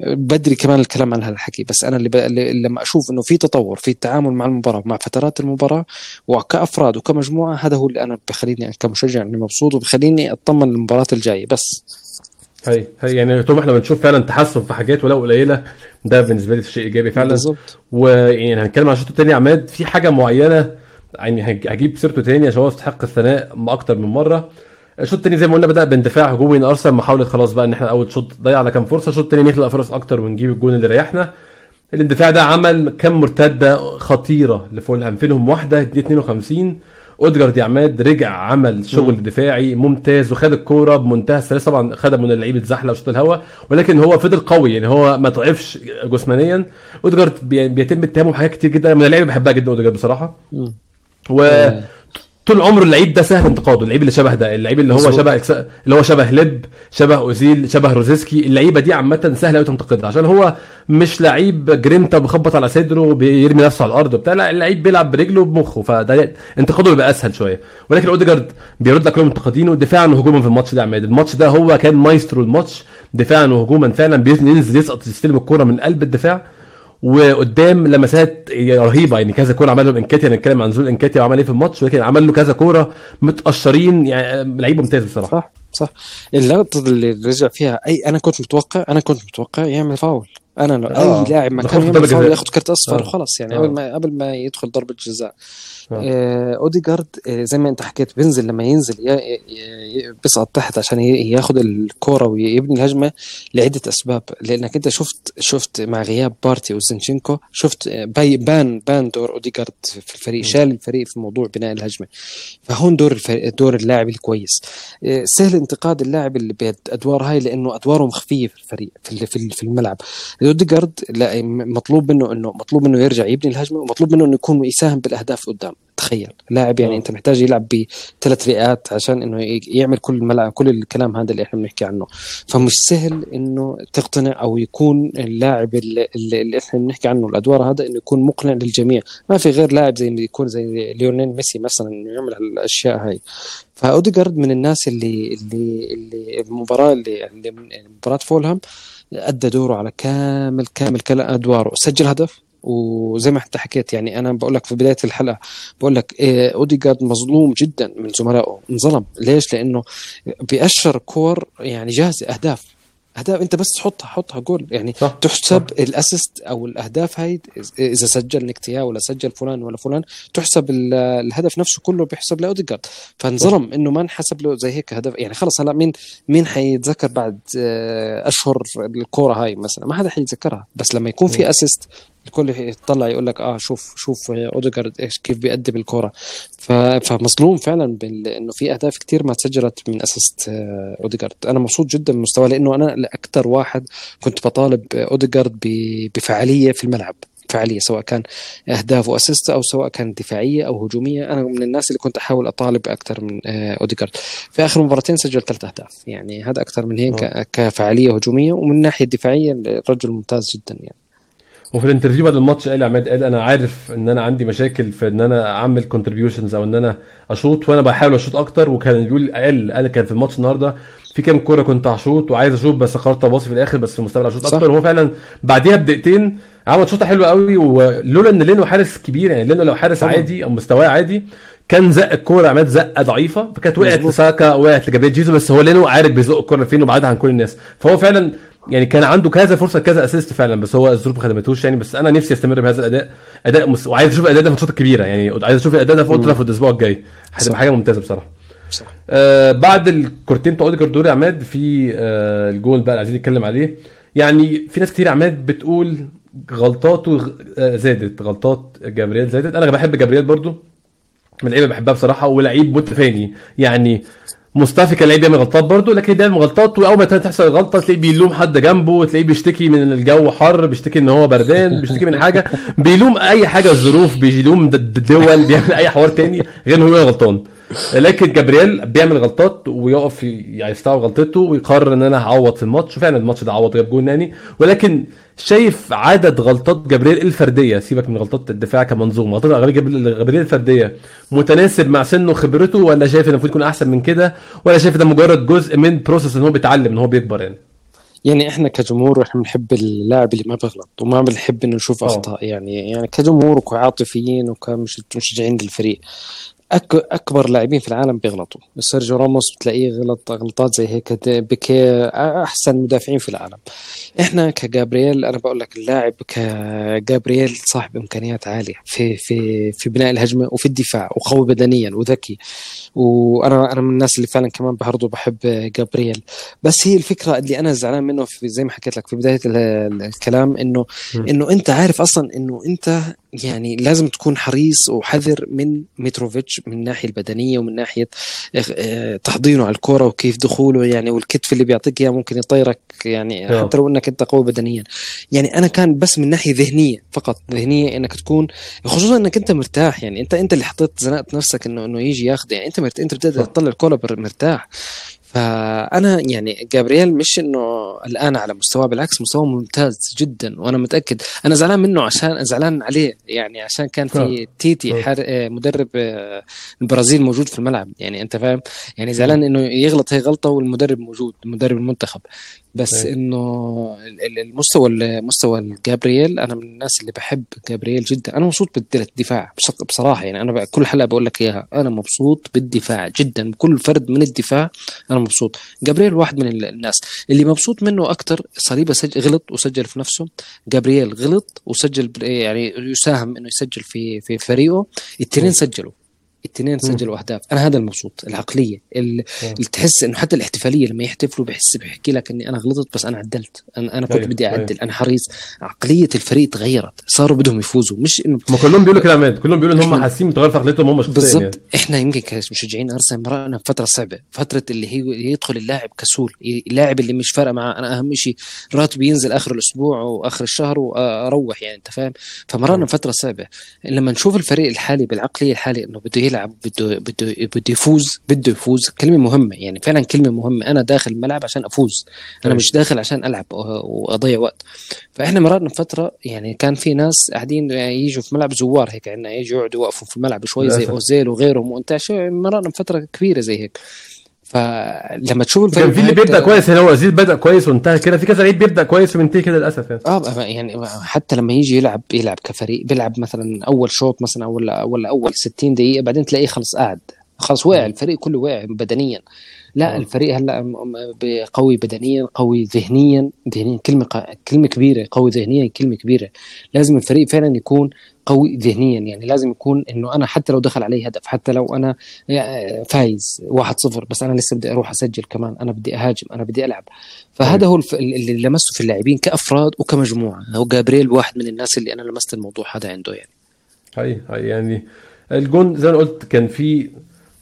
بدري كمان الكلام عن هالحكي بس أنا اللي, ب... اللي لما أشوف إنه في تطور في التعامل مع المباراة مع فترات المباراة وكأفراد وكمجموعة هذا هو اللي أنا بخليني كمشجع إني مبسوط وبخليني أطمن للمباراة الجاية بس. هي هي يعني طول ما إحنا بنشوف فعلا تحسن في حاجات ولو قليلة ده بالنسبة لي شيء إيجابي فعلا. بالظبط. ويعني هنتكلم عن الشوط الثاني عماد في حاجة معينة يعني هجيب سيرته تاني عشان هو يستحق الثناء أكتر من مرة. الشوط الثاني زي ما قلنا بدأ باندفاع هجومي من أرسنال محاوله خلاص بقى إن إحنا أول شوط ضيعنا كام فرصة. الشوط الثاني نخلق فرص أكتر ونجيب الجون اللي ريحنا. الاندفاع ده عمل كام مرتدة خطيرة لفولهام فينهم واحدة 52 اودجارد يا عماد رجع عمل شغل م. دفاعي ممتاز وخد الكورة بمنتهى السلاسة. طبعا خدها من اللعيبة زحله وشوط الهواء ولكن هو فضل قوي يعني هو ما ضعفش جسمانيا. اودجارد بيتم اتهامه بحاجات كتير جدا من اللعيبة بحبها جدا اودجارد بصراحة. و طول عمره اللعيب ده سهل انتقاده. اللعيب اللي شبه ده اللعيب اللي هو. شبه اللي هو شبه لب شبه أوزيل شبه روزيسكي اللعيبة دي عامة سهلة قوي تنتقدها. عشان هو مش لعيب جرينتا بيخبط على صدره وبيرمي نفسه على الأرض وبتاع لا اللعيب بيلعب برجله وبمخه فده انتقاده بيبقى أسهل شوية. ولكن أوديجارد بيرد لك كلهم منتقدينه دفاعا وهجوما في الماتش ده عماد. الماتش ده هو كان مايسترو الماتش دفاعا وهجوما فعلا بينزل يسقط يستلم الكورة من قلب الدفاع. وقدام لمسات رهيبة يعني كذا كورة عمل له نكيتيا هنتكلم عن جول نكيتيا وعمل إيه في الماتش ولكن عمل له كذا كورة متقشرين يعني لعيب ممتاز بصراحة صح صح اللقطة اللي رجع فيها أي أنا كنت متوقع أنا كنت متوقع يعمل فاول أنا لو آه. اي لاعب ما ده كان خد يعمل فاول. ياخذ كرت أصفر آه. وخلاص يعني آه. قبل ما قبل ما يدخل ضربة جزاء آه. آه، أوديجارد آه، زي ما أنت حكيت بينزل لما ينزل بيصعد تحت عشان ي- ياخذ الكورة ويبني الهجمة لعدة أسباب. لأنك أنت شفت شفت مع غياب بارتي وزينتشينكو شفت باي- بان بان دور أوديجارد في الفريق شال الفريق في موضوع بناء الهجمة. فهون دور دور اللاعب الكويس. آه، سهل انتقاد اللاعب اللي بادوار هاي لأنه ادواره مخفيه في الفريق في في ال- في الملعب. أوديجارد مطلوب منه انه مطلوب منه يرجع يبني الهجمة ومطلوب منه إنه يكون يساهم بالأهداف قدام. تخيل. لاعب يعني آه. أنت محتاج يلعب بثلاث رئات عشان إنه يعمل كل الملعب كل الكلام هذا اللي إحنا بنحكي عنه. فمش سهل إنه تقتنع أو يكون اللاعب اللي, اللي إحنا بنحكي عنه الأدوار هذا إنه يكون مقنع للجميع. ما في غير لاعب زي اللي يكون زي ليونيل ميسي مثلا انه يعمل الأشياء هاي. فأوديجارد من الناس اللي اللي اللي المباراة اللي, اللي مباراة فولهام أدى دوره على كامل كامل أدواره. سجل هدف؟ وزي ما انت حكيت يعني أنا بقول لك في بداية الحلقة بقول لك إيه، اوديجارد مظلوم جدا من زملائه انظلم. ليش؟ لأنه بيقشر كور يعني جاهزه أهداف. أهداف أنت بس حطها حطها جول. يعني صح تحسب ال assist أو الأهداف هاي إذا سجل نكيتيا ولا سجل فلان ولا فلان تحسب ال- الهدف نفسه كله بيحسب لاوديجارد فانظلم إنه ما انحسب له زي هيك هدف. يعني خلص هلا مين مين حيتذكر بعد آه، قشر الكورة هاي مثلا؟ ما حدا حيتذكرها. بس لما يكون في assist الكل يطلع يقول لك آه شوف شوف أوديجارد إيش كيف بيقدم الكوره ف- فمظلوم فعلا بال- إنه في أهداف كتير ما تسجلت من assist آه، أوديجارد. أنا مبسوط جدا من مستواه لأنه أنا أكثر واحد كنت بطالب أوديجارد ب- بفعالية في الملعب. فعالية سواء كان أهداف و assist أو سواء كانت دفاعية أو هجومية. أنا من الناس اللي كنت أحاول أطالب أكثر من آه، أوديجارد. في آخر مباراتين سجل ثلاث أهداف. يعني هذا أكثر من هيك آه. كفعالية هجومية. ومن الناحية الدفاعية الرجل ممتاز جدا يعني. وفي ال interview بعد الماتش قال عماد قال أنا عارف إن أنا عندي مشاكل في إن أنا أعمل contributions أو إن أنا أشوط وأنا بحاول أشوط أكتر وكان بيقول قال قال كان في الماتش النهارده في كام كورة كنت هشوط وعايز أشوط بس قررت اباصي في الآخر بس في المستقبل اشوط. أكتر وهو فعلا بعديها بدقيقتين عمل شوطة حلوة قوي ولولا إن لينو حارس كبير يعني لينو لو حارس طبعا. عادي أو مستواه عادي كان زق الكورة عماد زقة ضعيفة فكانت وقعت. لساكا وقعت لجابريل جيسوس بس هو لينو عارف بيزق الكورة فين وبعدها عن كل الناس فهو فعلا يعني كان عنده كذا فرصة كذا assist فعلا بس هو الظروف ما خدمتوش يعني بس أنا نفسي أستمر بهذا الأداء أداء مس... وعايز أشوف الأداء ده في الماتشات الكبيرة يعني عايز أشوف الأداء ده في اولد. ترافورد الأسبوع الجاي. هتبقى. حاجة ممتازة بصراحة. صح آه بعد الكورتين بتوع أوديجارد دول يا عماد في آه الجول بقى اللي عايزين نتكلم عليه. يعني في ناس كتير عماد بتقول غلطاته غ- آه زادت غلطات جابرييل زادت. أنا بحب جابرييل برضو من اللعيبة بحبها بصراحة ولعيب متفاني. يعني مصطفى كان لعيب بيعمل غلطات برضه لكن بيعمل غلطات وأول ما تحصل غلطة تلاقيه بيلوم حد جنبه تلاقيه بيشتكي من الجو حر بيشتكي إن هو بردان بيشتكي من حاجة بيلوم أي حاجة الظروف بيلوم الدول بيعمل أي حوار تاني غير إن هو غلطان. لكن جابرييل بيعمل غلطات ويقف يعني يستوعب غلطته ويقرر إن أنا هعوض في الماتش. فعلا الماتش ده عوض جاب جول ناني. ولكن شايف عدد غلطات جابرييل الفردية سيبك من غلطات الدفاع كمنظومة غلطات جابرييل جابرييل الفردية متناسب مع سنه وخبرته ولا شايف إن المفروض يكون أحسن من كده ولا شايف ده مجرد جزء من process إن هو بيتعلم إن هو بيكبر يعني. يعني إحنا كجمهور إحنا بنحب اللاعب اللي ما بيغلط وما بنحب إنه نشوف آه. أخطاء. يعني يعني كجمهور وكعاطفيين وكمشجعين للفريق. أك أكبر لاعبين في العالم بيغلطوا. سيرجيو راموس بتلاقيه غلط غلطات زي هيك بيكي أحسن مدافعين في العالم. إحنا كجابرييل أنا بقول لك اللاعب كجابرييل صاحب إمكانيات عالية في في في بناء الهجمة وفي الدفاع وقوي بدنيا وذكي. وأنا أنا من الناس اللي فعلا كمان برضه بحب جابرييل. بس هي الفكرة اللي أنا زعلان منه في زي ما حكيت لك في بداية ال- ال- الكلام إنه. إنه أنت عارف أصلا إنه أنت يعني لازم تكون حريص وحذر من متروفيتش من الناحيه البدنية ومن ناحية آه، تحضينه على الكره وكيف دخوله يعني والكتف اللي بيعطيك إياه ممكن يطيرك يعني آه. حتى لو إنك أنت قوي بدنيا يعني أنا كان بس من ناحية ذهنية فقط ذهنية إنك تكون خصوصا إنك أنت مرتاح يعني أنت أنت اللي حطيت زنقت نفسك إنه إنه يجي ياخذ يعني أنت مرت... أنت بتقدر. تطلع الكورة مرتاح فأنا يعني جابرييل مش إنه الآن على مستواه بالعكس مستواه ممتاز جدا وأنا متأكد. أنا زعلان منه عشان زعلان عليه يعني عشان كان في تيتي آه. حار... مدرب آه، البرازيل موجود في الملعب. يعني أنت فاهم؟ يعني زعلان إنه يغلط هي غلطة والمدرب موجود مدرب المنتخب. بس أيوة. إنه ال- ال- المستوى المستوى جابرييل أنا من الناس اللي بحب جابرييل جدا. أنا مبسوط بالدفاع بص- بصراحة يعني. أنا كل حلقة بقول لك إياها أنا مبسوط بالدفاع جدا. بكل فرد من الدفاع أنا مبسوط. جابرييل واحد من ال- الناس. اللي مبسوط منه أكثر صليبه سجل غلط وسجل في نفسه. جابرييل غلط وسجل يعني يساهم إنه يسجل في في فريقه. الاثنين مم. سجلوا. الاثنين سجلوا اهداف أنا هذا المبسوط العقلية ال- اللي تحس إنه حتى الاحتفالية لما يحتفلوا بحس بيحكي لك إني أنا غلطت بس أنا عدلت. أنا أنا كنت أيوة، بدي أيوة. اعدل أنا حريص. عقلية الفريق تغيرت صاروا بدهم يفوزوا مش إنه هم كلهم بيقولوا كده عماد كلهم بيقولوا ان هم إحنا- حاسين بتغير في عقليتهم هم شخصيا بالضبط. يعني. إحنا يمكن كمشجعين أرسنال مرقنا بفتره صعبة فترة اللي هي يدخل اللاعب كسول اللاعب اللي مش فارقه معاه. أنا أهم شيء راتبي ينزل آخر الأسبوع واخر الشهر وأروح يعني أنت فاهم؟ فمرقنا بفتره صعبة. لما نشوف الفريق الحالي بالعقلية الحالية إنه بده يلعب بده بده بده يفوز بده يفوز. كلمة مهمة يعني فعلا كلمة مهمة. أنا داخل الملعب عشان أفوز. أنا. مش داخل عشان ألعب وأضيع وقت. فإحنا مررنا بفتره يعني كان في ناس قاعدين يجوا في ملعب زوار هيك عندنا يجوا يقعدوا يوقفوا في الملعب شوي زي. أوزيل وغيرهم وأنت مررنا بفتره كبيرة زي هيك. فلما تشوف الفريق كان في اللي بيبدأ كويس هنا هو ازيد بدأ كويس وانتهى كده. في كذا لعيب بيبدأ كويس وبينتهي كده للأسف يعني. آه يعني حتى لما يجي يلعب يلعب كفريق بيلعب مثلا أول شوط مثلا ولا ولا أول 60 دقيقة بعدين تلاقيه خلص قاعد. خلص وقع الفريق كله وقع بدنيا. لا. الفريق هلأ قوي بدنيا قوي ذهنيا ذهنيا. كلمة كلمة كبيرة قوي ذهنيا كلمة كبيرة. لازم الفريق فعلا يكون قوي ذهنيا. يعني لازم يكون إنه أنا حتى لو دخل علي هدف حتى لو أنا آه، فايز 1-0 بس أنا لسه بدي أروح أسجل كمان أنا بدي أهاجم أنا بدي ألعب. فهذا هو. اللي لمسته في اللاعبين كأفراد وكمجموعة. هو جابرييل واحد من الناس اللي أنا لمست الموضوع هذا عنده يعني. هاي هاي يعني. الجون زي ما قلت كان في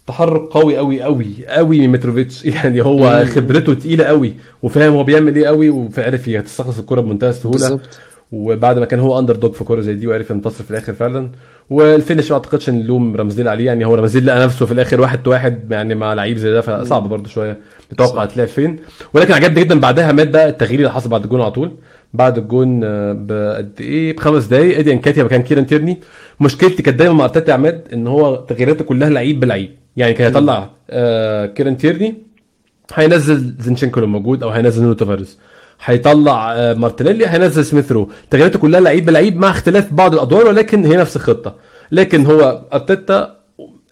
تحرك قوي قوي قوي قوي من متروفيتش يعني هو. خبرته تقيلة قوي وفاهم هو بيعمل إيه قوي وعرف يستخلص الكرة بمنتهى السهولة. بالظبط وبعد ما كان هو underdog في كوره زي دي وعرف ينتصر في الآخر فعلا. وال finish ما أعتقدش إن نلوم رامزديل عليه يعني هو رامزديل لقى نفسه في الآخر واحد واحد يعني مع لعيب زي ده فصعب برضه شوية تتوقع هتلاقي فين. ولكن عجبني جدا بعدها ماتش بقى التغيير اللي حصل بعد الجون على طول. بعد الجون آه، بقد إيه؟ بخمس دقايق. ايدي انكيتيا مكان كيران تيرني. مشكلتي كانت دايما مع أرتيتا يا عماد إن هو تغييراته كلها لعيب بلعيب. يعني كان هيطلع آه كيران تيرني هينزل زينشينكو لو موجود أو هينزل نونو تافاريز هيطلع آه، مارتينيلي هينزل سميث رو تغييراته كلها لعيب بلعيب مع اختلاف بعض الأدوار ولكن هي نفس الخطة. لكن هو أرتيتا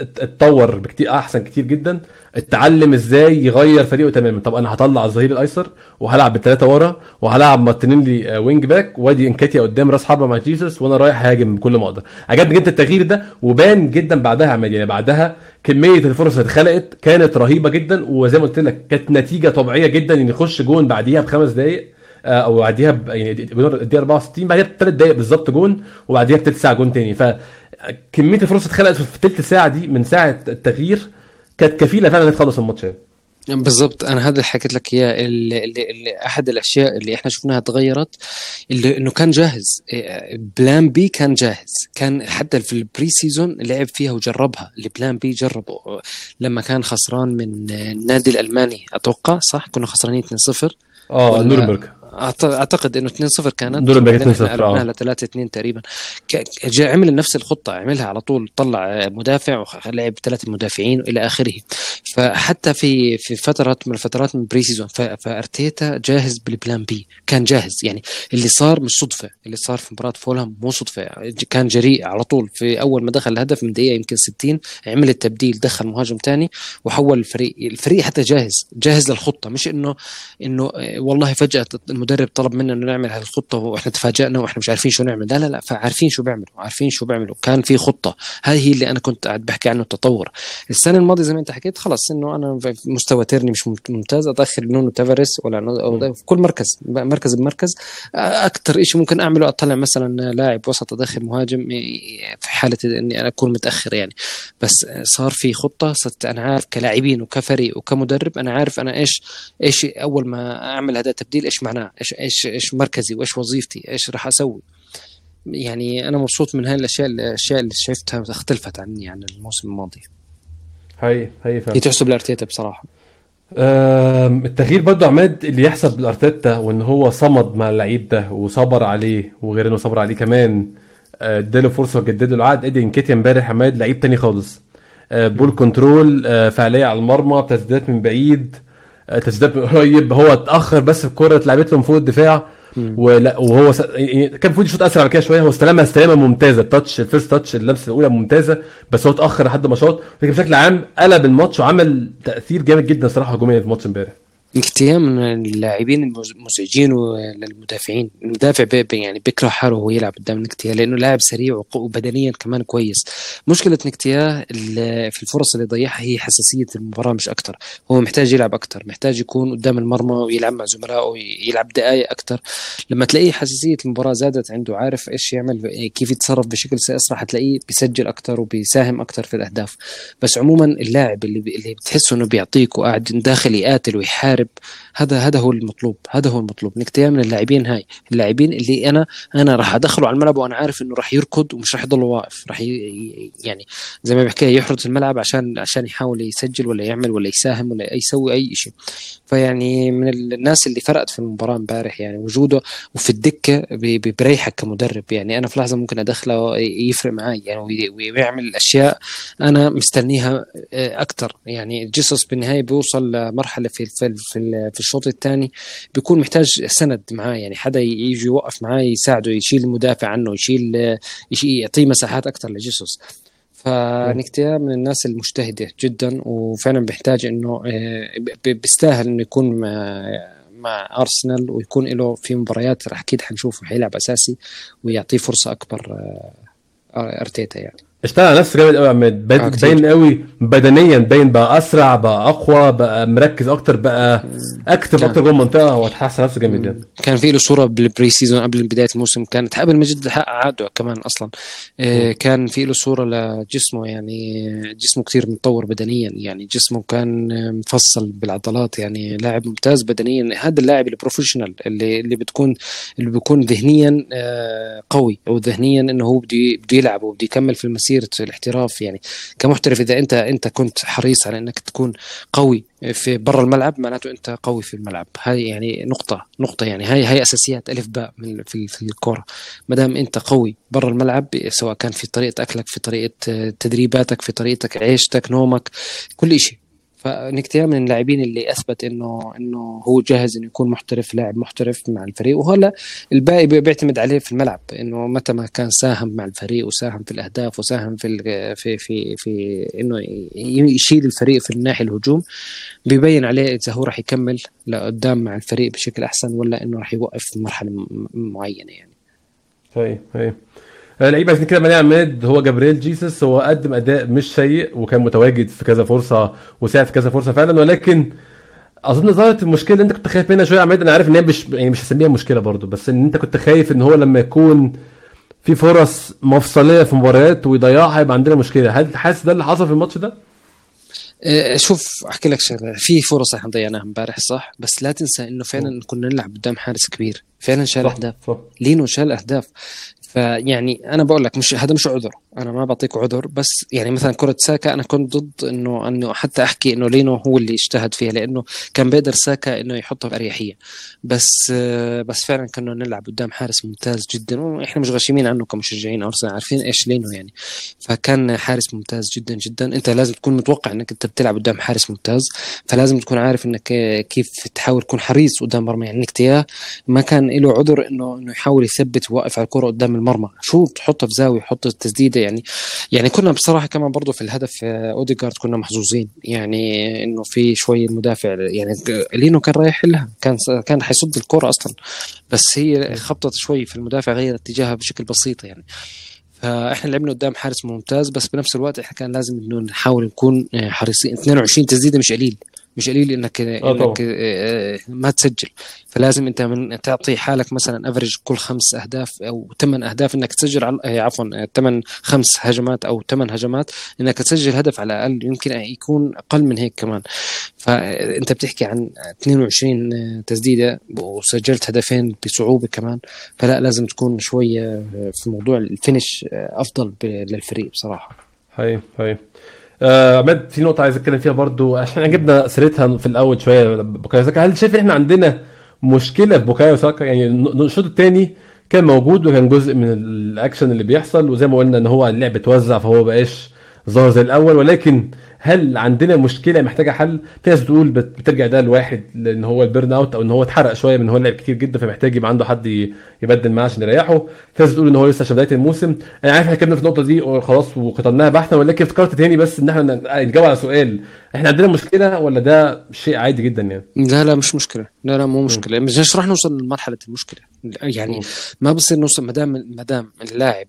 ات- اتطور بكتير أحسن كتير جدا. اتعلم إزاي يغير فريقه تماما. طب أنا هطلع الظهير الايسر وهلعب بالثلاثه ورا وهلعب مارتينيلي آه، wing back وايدي انكيتيا قدام راس حربة مع جيسوس وأنا رايح هاجم بكل ما أقدر. عجبني جدا التغيير ده وبان جدا بعدها عماد يعني بعدها كمية الفرص اللي اتخلقت كانت رهيبة جدا وزي ما قلت لك كانت نتيجة طبيعية جدا إن يخش جون بعديها بخمس دقائق آه، أو بعديها ب- يعني الدقيقة 64 بعديها بثلاث دقائق بالظبط جون وبعديها بثلث ساعة جون تاني. فكميه الفرص اتخلقت في الثلث ساعة دي من ساعة التغيير كانت كفيلة فعلا تخلص الماتش يعني. بالضبط. أنا هذا اللي حكيت لك إياه اللي, اللي, اللي أحد الأشياء اللي إحنا شفناها تغيرت اللي إنه كان جاهز. plan B كان جاهز. كان حتى في ال pre-season لعب فيها وجربها. ال plan B جربه. لما كان خسران من النادي الألماني أتوقع صح؟ كنا خسرانين 2-0 آه أعت- أعتقد إنه 2-0 كانت. إحنا 2-0 قلبناها آه. ل 3-2 تقريبا. عمل نفس الخطة عملها على طول طلع مدافع ولعب ثلاثة مدافعين إلى آخره. فحتى في في فتره من الفترات من pre-season فأرتيتا جاهز بال plan B كان جاهز يعني اللي صار مش صدفة. اللي صار في مباراة فولهام مو صدفة. كان جريء على طول. في أول ما دخل الهدف من دقيقة يمكن 60 عمل التبديل دخل مهاجم تاني وحول الفريق. الفريق حتى جاهز جاهز للخطة. مش انه إنه والله فجأة المدرب طلب منا إنه نعمل هذه الخطه وإحنا تفاجئنا وإحنا مش عارفين شو نعمل. لا لا لا فعارفين شو بيعملوا عارفين شو بيعملوا. كان في خطة. هذه هي اللي أنا كنت قاعد بحكي عنه التطور. السنة الماضية زي ما أنت حكيت خلص إنه أنا مستوى تيرني مش ممتاز. ادخل نونو تافاريس ولا أو في كل مركز مركز بمركز. أكثر شيء ممكن أعمله أطلع مثلا لاعب وسط ادخل مهاجم في حالة إني أنا أكون متأخر يعني. بس صار في خطة صرت أنا عارف كلاعبين وكفريق وكمدرب أنا عارف أنا إيش إيش أول ما أعمل هذا التبديل إيش معناه. إيش إيش إيش مركزي وإيش وظيفتي إيش راح أسوي؟ يعني أنا مبسوط من هاي الأشياء الأشياء اللي شفتها اختلفت عني عن الموسم الماضي. هي هي فعلا. هي تحسب لارتيتا بصراحة؟ التغيير برضه عماد اللي يحسب لارتيتا وإن هو صمد مع اللعيب ده وصبر عليه وغير إنه صبر عليه كمان آه، إداله فرصة وجدد له العقد. ايدي انكيتيا امبارح عماد لعيب تاني خالص. آه، ball control آه، فعالية على المرمى تسديدات من بعيد. من قريب هو اتأخر بس الكره اتلعبت له من فوق الدفاع. ولا وهو س... يعني كان المفروض يشوط أسرع كده شوية. هو استلمها استلامه ممتازة ال touch ال first touch اللمسة الأولى ممتازة بس هو اتأخر لحد ما شاط. لكن بشكل عام قلب الماتش وعمل تأثير جامد جدا صراحة هجوميا في الماتش امبارح. كتير من اللاعبين المزعجين للمدافعين المدافع يعني بيكره حاله وهو يلعب قدام نكتيا لأنه لاعب سريع وبدنيا كمان كويس. مشكلة نكتيا في الفرص اللي ضيعها هي حساسية المباراة مش أكثر هو محتاج يلعب أكثر محتاج يكون قدام المرمى ويلعب مع زملائه ويلعب دقائق أكثر لما تلاقيه حساسية المباراة زادت عنده عارف إيش يعمل كيف يتصرف بشكل اسرع حتلاقيه بيسجل أكثر وبيساهم أكثر في الأهداف. بس عموما اللاعب اللي اللي بتحسه إنه بيعطيك وقاعد داخل يقاتل ويحارب يحارب هذا هذا هو المطلوب هذا هو المطلوب إنك من اللاعبين هاي. اللاعبين اللي أنا أنا راح أدخله على الملعب وأنا عارف إنه راح يركض ومش راح يضل واقف راح يعني زي ما بحكي يحرز الملعب عشان عشان يحاول يسجل ولا يعمل ولا يساهم ولا يسوي أي شيء. فيعني من الناس اللي فرقت في المباراة امبارح يعني وجوده وفي الدكة بريحك كمدرب. يعني أنا في لحظة ممكن أدخله يفرق معي يعني ويعمل أشياء أنا مستنيها آه، أكثر يعني جيسوس بالنهاية بيوصل لمرحلة في في في, في الشوط الثاني بيكون محتاج سند معاه يعني حدا يجي يوقف معاه يساعده يشيل المدافع عنه يشيل يعطيه مساحات أكثر لجيسوس. فنكتيا من الناس المجتهدة جدا وفعلا بيحتاج إنه آه، بيستاهل إنه يكون مع, مع أرسنال ويكون له في مباريات أكيد حنشوفه حيلعب أساسي ويعطيه فرصة أكبر آه، أرتيتا يعني. اشتغل على نفسه جامد قوي يا عماد. باين, آه باين قوي بدنيا باين بقى أسرع بقى أقوى بقى مركز أكتر بقى active أكتر جوه المنطقة وتحسن نفسه جامد يعني. كان في له صورة بال pre-season قبل بداية الموسم. كانت قبل ما جد حقق عقده كمان أصلا. آه كان في له صورة لجسمه يعني جسمه كثير متطور بدنيا يعني. جسمه كان مفصل بالعضلات يعني. لاعب ممتاز بدنيا. هذا اللاعب ال professional اللي اللي بتكون اللي بيكون ذهنيا آه قوي أو ذهنيا إنه هو بده بده يلعب وبده يكمل في المسيره مسيره الاحتراف يعني كمحترف إذا أنت أنت كنت حريص على إنك تكون قوي في برا الملعب معناته أنت قوي في الملعب. هاي يعني نقطة نقطة يعني. هاي هاي أساسيات ألف باء في في الكورة. ما دام أنت قوي برا الملعب سواء كان في طريقه أكلك في طريقة تدريباتك في طريقتك عيشتك نومك كل شيء فنكتيا من اللاعبين اللي أثبت انه إنه هو جاهز إنه يكون محترف لاعب محترف مع الفريق وهلا الباقي بيعتمد عليه في الملعب إنه متى ما كان ساهم مع الفريق وساهم في الأهداف وساهم في في في في إنه يشيل الفريق في الناحيه الهجوم بيبين عليه إذا هو راح يكمل لقدام مع الفريق بشكل أحسن ولا إنه راح يوقف في مرحلة معينة يعني. طيب طيب لعيب عشان كده مالي عماد هو جابرييل جيسس هو قدم أداء مش سيء وكان متواجد في كذا فرصة وساعد في كذا فرصة فعلا ولكن أظن ظهرت المشكلة اللي أنت كنت خايف منها شوية يا عماد. أنا عارف إن هي مش يعني مش هسميها مشكلة برضو بس إن أنت كنت خايف إن هو لما يكون في فرص مفصلية في مباريات ويضيعها هيبقى عندنا مشكلة. هل حاسس ده اللي حصل في الماتش ده؟ أه، شوف أحكي لك شغلة. في فرص إحنا ضيعناها امبارح صح؟ بس لا تنسى إنه فعلا كنا نلعب قدام حارس كبير. فعلا شال أهداف. لينو شال أهداف. فيعني أنا بقول لك مش هذا مش عذر. أنا ما بعطيك عذر بس يعني مثلا كرة ساكا أنا كنت ضد انه إنه حتى أحكي إنه لينو هو اللي اجتهد فيها لأنه كان بيقدر ساكا إنه يحطها باريحيه بس بس فعلا كنا نلعب قدام حارس ممتاز جدا وإحنا مش غشيمين عنه كمشجعين ارسنال عارفين إيش لينو يعني. فكان حارس ممتاز جدا جدا. أنت لازم تكون متوقع إنك أنت بتلعب قدام حارس ممتاز فلازم تكون عارف إنك كيف تحاول تكون حريص قدام مرمى يعني نكيتيا ما كان له عذر انه إنه يحاول يثبت ويوقف على الكرة قدام المرمى. شوط حطها في زاوية حط التسديدة يعني يعني كنا بصراحة كمان برضه في الهدف آه، اوديجارد كنا محظوظين. يعني إنه في شوي المدافع يعني لينو كان رايح لها كان كان حيصد الكرة أصلا. بس هي خبطت شوي في المدافع غير اتجاهها بشكل بسيط يعني. فإحنا لعبنا قدام حارس ممتاز بس بنفس الوقت إحنا كان لازم إنه نحاول نكون آه، حريصين. 22 تسديدة مش قليل. مش قليل انك آه إنك آه ما تسجل. فلازم أنت من تعطي حالك مثلا افريج كل خمس أهداف أو ثمان أهداف إنك تسجل آه عفوا ثمان خمس هجمات أو ثمان هجمات إنك تسجل هدف على الأقل يمكن يكون أقل من هيك كمان. فانت بتحكي عن 22 تسديدة وسجلت هدفين بصعوبة كمان. فلا لازم تكون شوية في موضوع ال finish أفضل للفريق بصراحة. هاي هاي. آه، عماد في نقطة عايز أتكلم فيها برضو عشان جبنا سيرتها في الأول شوية. بوكايو ساكا هل شايف إحنا عندنا مشكلة في بوكايو ساكا؟ يعني الشوط الثاني كان موجود وكان جزء من الأكشن اللي بيحصل وزي ما قلنا إن هو اللعب اتوزع فهو بقاش ظاهر زي الأول. ولكن هل عندنا مشكلة محتاجة حل؟ في ناس بتقول بترجع ده لواحد لإن هو البيرن أوت أو إن هو اتحرق شوية من هو لعب كتير جدا فمحتاج يبقى عنده حد يبدل معاه عشان يريحه. في ناس بتقول إن هو لسه عشان بداية الموسم. أنا عارف إحنا اتكلمنا في النقطة دي وخلاص وقتلناها بحثا ولكن افتكرت تاني بس إن إحنا نجاوب على سؤال. إحنا عندنا مشكلة ولا ده شيء عادي جدا يعني؟ لا لا مش مشكلة. لا لا مو مشكلة. مش راح نوصل لمرحلة المشكلة. يعني ما بصير نوصل ما دام ما دام اللاعب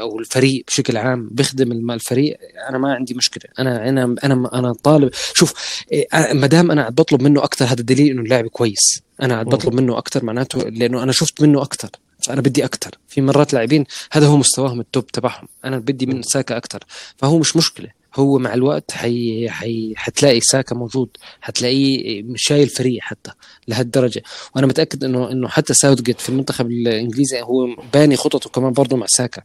أو الفريق بشكل عام بيخدم الفريق أنا ما عندي مشكلة. أنا أنا أنا أنا طالب. شوف إيه، ما دام أنا بطلب منه أكثر هذا دليل إنه اللاعب كويس. أنا بطلب منه أكثر معناته لأنه أنا شفت منه أكثر فأنا بدي أكثر في مرات لاعبين هذا هو مستواهم التوب تبعهم أنا بدي من ساكا أكثر فهو مش مشكلة. هو مع الوقت حي... حي... حتلاقي ساكا موجود حتلاقيه شايل فريق حتى لهالدرجة. وأنا متأكد إنه إنه حتى ساوثجيت في المنتخب الإنجليزي هو باني خططه كمان برضه مع ساكا.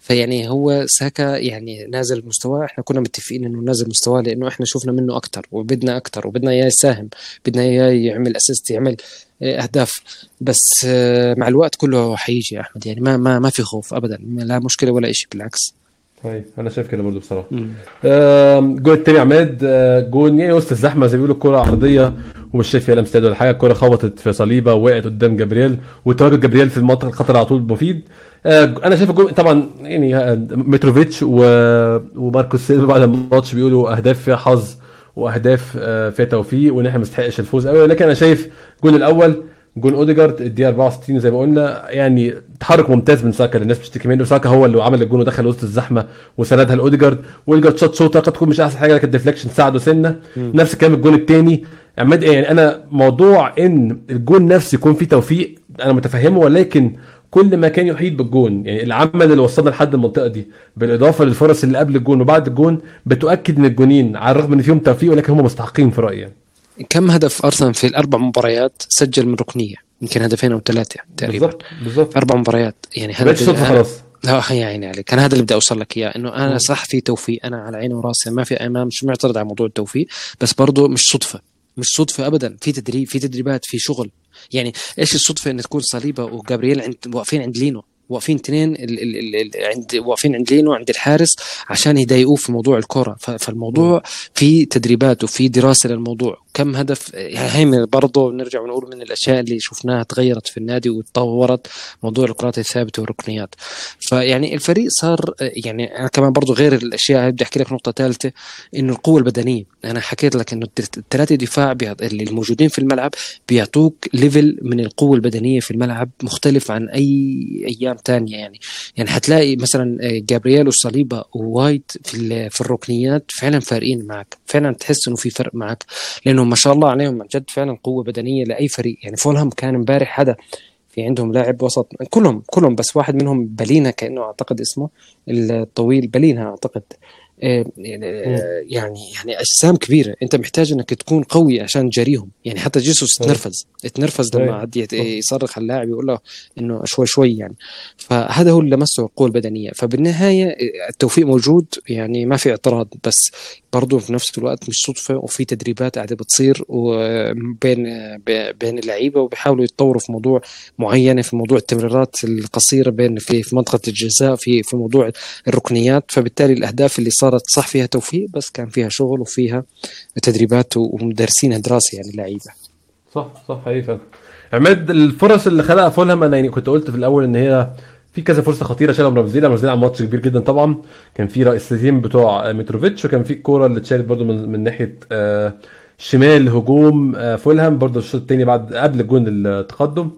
فيعني هو ساكا يعني نازل مستواه إحنا كنا متفقين إنه نازل مستواه لإنه إحنا شفنا منه أكثر وبدنا أكثر وبدنا اياه يساهم بدنا اياه يعمل اسيست يعمل أهداف. بس مع الوقت كله حيجي يا أحمد. يعني ما ما ما في خوف ابدا لا مشكلة ولا شيء بالعكس. طيب أنا شايف كده برضه بصراحة. الجول التاني عماد آه، جول يعني وسط الزحمة زي ما بيقولوا الكوره عرضية ومش شايف فيها لمسة ولا حاجة. الكوره خبطت في صليبة ووقعت قدام جبريل وتواجد جابرييل في المنطقة الخطر على طول مفيد. آه، أنا شايف الجول طبعا يعني آه، متروفيتش وماركوس سيلفا بعد الماتش بيقولوا أهداف فيها حظ وأهداف فيها توفيق وإن إحنا ما نستحقش الفوز قوي ولكن أنا شايف الجول الأول جون اوديجارد الدقيقه 64 زي ما قلنا يعني تحرك ممتاز من ساكا اللي الناس بتشتكي منه. ساكا هو اللي عمل الجون ودخل وسط الزحمة وسندها لأوديجارد. واوديجارد شوت شوطه قد تكون مش أحسن حاجة لكن ال deflection ساعده سنة. نفس الكلام الجون الثاني عماد يعني أنا موضوع إن الجون نفسه يكون فيه توفيق أنا متفهمه ولكن كل ما كان يحيط بالجون يعني العمل اللي وصلنا لحد المنطقة دي بالإضافة للفرص اللي قبل الجون وبعد الجون بتؤكد إن الجونين على الرغم إن فيهم توفيق ولكن هم مستحقين في رأيي. يعني. كم هدف أرسنال في الأربع مباريات سجل من ركنية؟ يمكن هدفين أو ثلاثة تقريبا. بالضبط بالضبط. أربع مباريات. يعني هذا خلاص. لا يا عيني عليك. أنا هذا اللي بدي أوصل لك إياه إنه أنا صح في توفيق. أنا على عيني وراسي ما في امام مش معترض على موضوع التوفيق بس برضه مش صدفة. مش صدفة ابدا. في تدريب في تدريبات في شغل. يعني إيش الصدفة إن تكون صليبة وجابرييل عند واقفين عند لينو؟ واقفين اثنين عند واقفين عند لينو عند الحارس عشان يضايقوه في موضوع الكرة. فالموضوع في تدريبات وفي دراسة للموضوع. كم هدف؟ هي برضه نرجع ونقول من الأشياء اللي شفناها تغيرت في النادي وتطورت موضوع الكرات الثابتة والركنيات. فيعني الفريق صار يعني أنا كمان برضه غير الأشياء بدي أحكي لك نقطة ثالثة إنه القوة البدنية. أنا حكيت لك إنه الثلاثه دفاع اللي الموجودين في الملعب بيعطوك level من القوة البدنية في الملعب مختلف عن أي أيام ثانية يعني. يعني حتلاقي مثلا جابرييل وصليبا ووايت في في الركنيات فعلا فارقين معك. فعلا تحس إنه في فرق معك لأنه ما شاء الله عليهم عن جد فعلا قوة بدنية لأي فريق. يعني فولهام كان امبارح حدا في عندهم لاعب وسط كلهم كلهم بس واحد منهم بالينيا كأنه أعتقد اسمه الطويل بلينا أعتقد. آه، يعني يعني يعني أجسام كبيرة. أنت محتاج إنك تكون قوي عشان تجاريهم يعني حتى جيسوس تنرفز. تنرفز لما عاد يصرخ اللاعب يقول له إنه شوي شوي يعني. فهذا هو اللي مسه القوة البدنية. فبالنهاية التوفيق موجود. يعني ما في اعتراض. بس برضه في نفس الوقت مش صدفة وفي تدريبات قاعدة بتصير بين بين اللعيبة وبيحاولوا يتطوروا في موضوع معينة في موضوع التمريرات القصيرة بين في في منطقة الجزاء في في موضوع الركنيات. فبالتالي الأهداف اللي صارت صح فيها توفيق بس كان فيها شغل وفيها تدريبات ومدرسينها دراسة يعني اللعيبه صح صح حقيقي عماد الفرص اللي خلقها فولهام أنا يعني كنت قلت في الأول إن هي في كذا فرصة خطيرة شالهم رمزيلا رمزيلا عمل ماتش كبير جدا طبعا. كان في رئيسيين بتوع متروفيتش وكان في الكوره اللي اتشالت برده من, من ناحية آه، شمال هجوم آه، فولهام. برده الشوط الثاني بعد قبل الجون التقدم.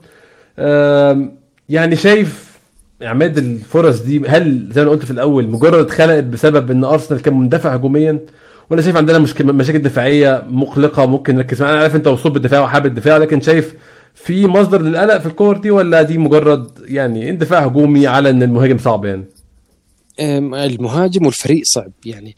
يعني شايف عماد الفرص دي هل زي ما قلت في الأول مجرد اتخلقت بسبب إن أرسنال كان مندفع هجوميا؟ ولا شايف عندنا مشكله مشاكل دفاعية مقلقة ممكن نركز معاها؟ أنا عارف أنت وصول بالدفاع وحابب الدفاع لكن شايف في مصدر للقلق في الكور دي ولا دي مجرد يعني اندفاع هجومي على إن المهاجم صعب يعني؟ المهاجم والفريق صعب. يعني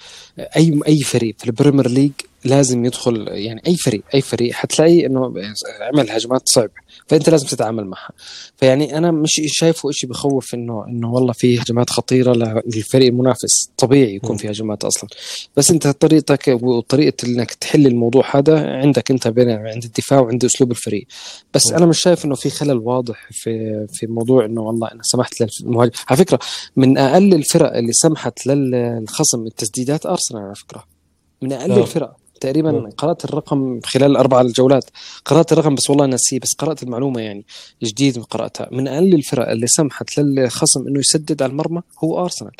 اي أي فريق في ال Premier League لازم يدخل يعني أي فريق أي فريق حتلاقي إنه عمل هجمات صعبة فأنت لازم تتعامل معها. فيعني أنا مش شايفه شيء بخوف إنه إنه والله في هجمات خطيرة للفريق المنافس طبيعي يكون في هجمات أصلا. بس أنت طريقتك وطريقة إنك تحل الموضوع هذا عندك أنت بين عند الدفاع وعند أسلوب الفريق. بس. أنا مش شايف إنه في خلل واضح في في موضوع إنه والله أنا سمحت للمهاجم. على فكرة من أقل الفرق اللي سمحت للخصم التسديدات أرسنال على فكرة. من أقل آه. الفرق. تقريبا. قرأت الرقم خلال أربع الجولات. قرأت الرقم بس والله ناسيه بس قرأت المعلومة يعني جديد قرأتها. من أقل الفرق اللي سمحت للخصم إنه يسدد على المرمى هو أرسنال.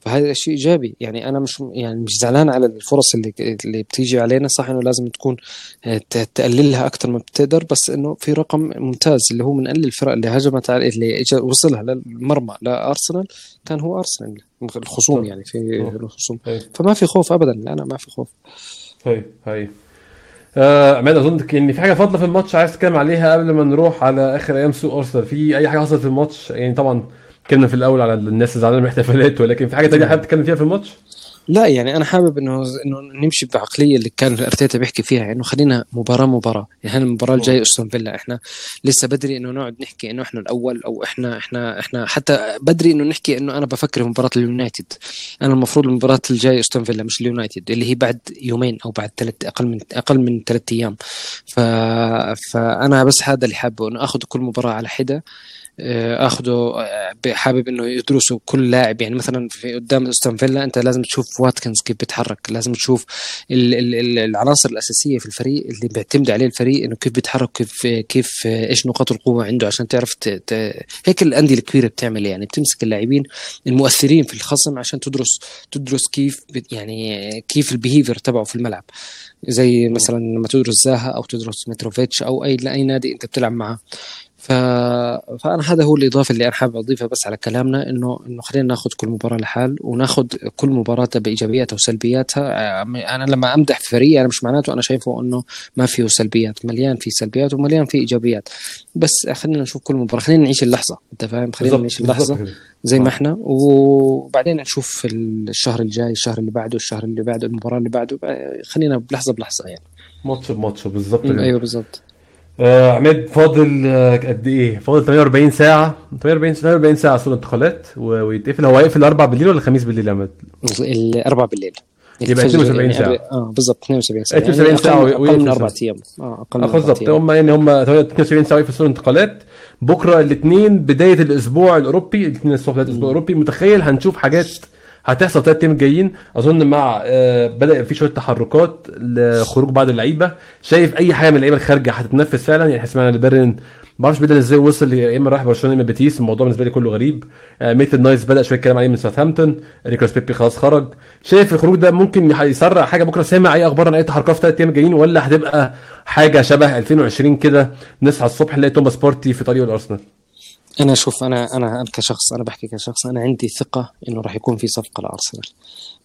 فهذا شيء إيجابي. يعني أنا مش يعني مش زعلان على الفرص اللي اللي بتيجي علينا. صح إنه لازم تكون آه، تقللها أكثر ما بتقدر بس إنه في رقم ممتاز اللي هو من أقل الفرق اللي هجمت على اللي وصلها للمرمى لأرسنال كان هو أرسنال. الخصوم. يعني في. الخصوم. هي فما في خوف ابدا. لا أنا ما في خوف. هي هي آه عماد أظن ان في حاجة فاضلة في الماتش عايز تتكلم عليها قبل ما نروح على آخر أيام سوق أرسنال؟ في أي حاجة حصلت في الماتش؟ يعني طبعا اتكلمنا في الأول على الناس اللي زعلانه من الاحتفالات ولكن في حاجة تانية حابب تتكلم فيها في الماتش؟ لا يعني أنا حابب إنه إنه نمشي بعقلية اللي كان أرتيتا بيحكي فيها إنه خلينا مباراة مباراة. يعني المباراة الجاية أستون فيلا؟ إحنا لسه بدري إنه نقعد نحكي إنه إحنا الأول أو إحنا إحنا إحنا حتى بدري إنه نحكي إنه أنا بفكر في مباراة اليونايتد. أنا المفروض المباراة الجاية أستون فيلا مش اليونايتد اللي هي بعد يومين أو بعد ثلاث أقل من أقل من ثلاث أيام. ف... فأنا بس هذا اللي حابه إنه آخذ كل مباراة على حدة. آه، آخده آه، حابب إنه يدرسوا كل لاعب. يعني مثلا في قدام أستون فيلا أنت لازم تشوف واتكنز كيف بيتحرك لازم تشوف ال- ال- ال- العناصر الأساسية في الفريق اللي بيعتمد عليه الفريق إنه كيف بيتحرك كيف كيف آه، إيش نقاط القوة عنده عشان تعرف ت... ت... هيك الأندية الكبيرة بتعمل. يعني بتمسك اللاعبين المؤثرين في الخصم عشان تدرس تدرس كيف يعني كيف ال behavior تبعه في الملعب. زي مثلا لما تدرس زاها أو تدرس متروفيتش أو أي اي نادي أنت بتلعب معه ف... فأنا هذا هو الإضافة اللي أنا حابب أضيفها بس على كلامنا انه إنه خلينا ناخذ كل مباراة لحال وناخذ كل مباراة بإيجابياتها وسلبياتها. أنا لما أمدح في فريقي أنا مش معناته أنا شايفه إنه ما فيه سلبيات مليان فيه سلبيات ومليان فيه إيجابيات. بس خلينا نشوف كل مباراة خلينا نعيش اللحظة أنت فاهم؟ خلينا نعيش اللحظة. زي آه. ما إحنا. وبعدين نشوف الشهر الجاي الشهر اللي بعده الشهر اللي بعده المباراة اللي بعده. خلينا بلحظة بلحظة يعني. ماتش بماتش بالظبط م، كده. أيوه بالضبط. آه عماد فاضل آه قد إيه؟ فاضل 48 ساعة. 48 48 ساعة سوق الانتقالات ويتقفل. هو هيقفل الاربع بالليل ولا الخميس بالليل يا عماد؟ الاربعاء بالليل. يبقى الفجر 72 يعني ساعة. قبل- آه بالضبط 72 ساعة. 72 ساعة أقل, من ساعة. أربع أيام. آه أقل من أربع بالظبط هم يعني هم 72 ساعة سوق الانتقالات بكرة الاثنين بداية الأسبوع الأوروبي الاثنين الصبح بداية الأسبوع الأوروبي. متخيل هنشوف حاجات هتحصل ثلاث أيام الجايين أظن مع آه بدأ في شوية تحركات لخروج بعض اللعيبة. شايف أي حاجة من اللعيبة الخارجة هتتنفذ فعلا؟ يعني سمعنا بيلرين ما أعرفش بدل إزاي وصل يا إما راح برشلونة يا إما بيتيس. الموضوع بالنسبة لي كله غريب. آه ميتلاند نايلز بدأ شوية كلام عليه من ساوثهامبتون. نيكولاس بيبي خلاص خرج. شايف الخروج ده ممكن يح- يسرع حاجة بكرة؟ سامع أي أخبار عن أي تحركات في ثلاث أيام الجايين ولا هتبقى حاجة شبه 2020 كده؟ نصحى الصبح نلاقي توماس بارتي في طريق الأرسنال. أنا شوف أنا أنا أنا كشخص أنا بحكي كشخص أنا عندي ثقة إنه راح يكون في صفقة لأرسنال.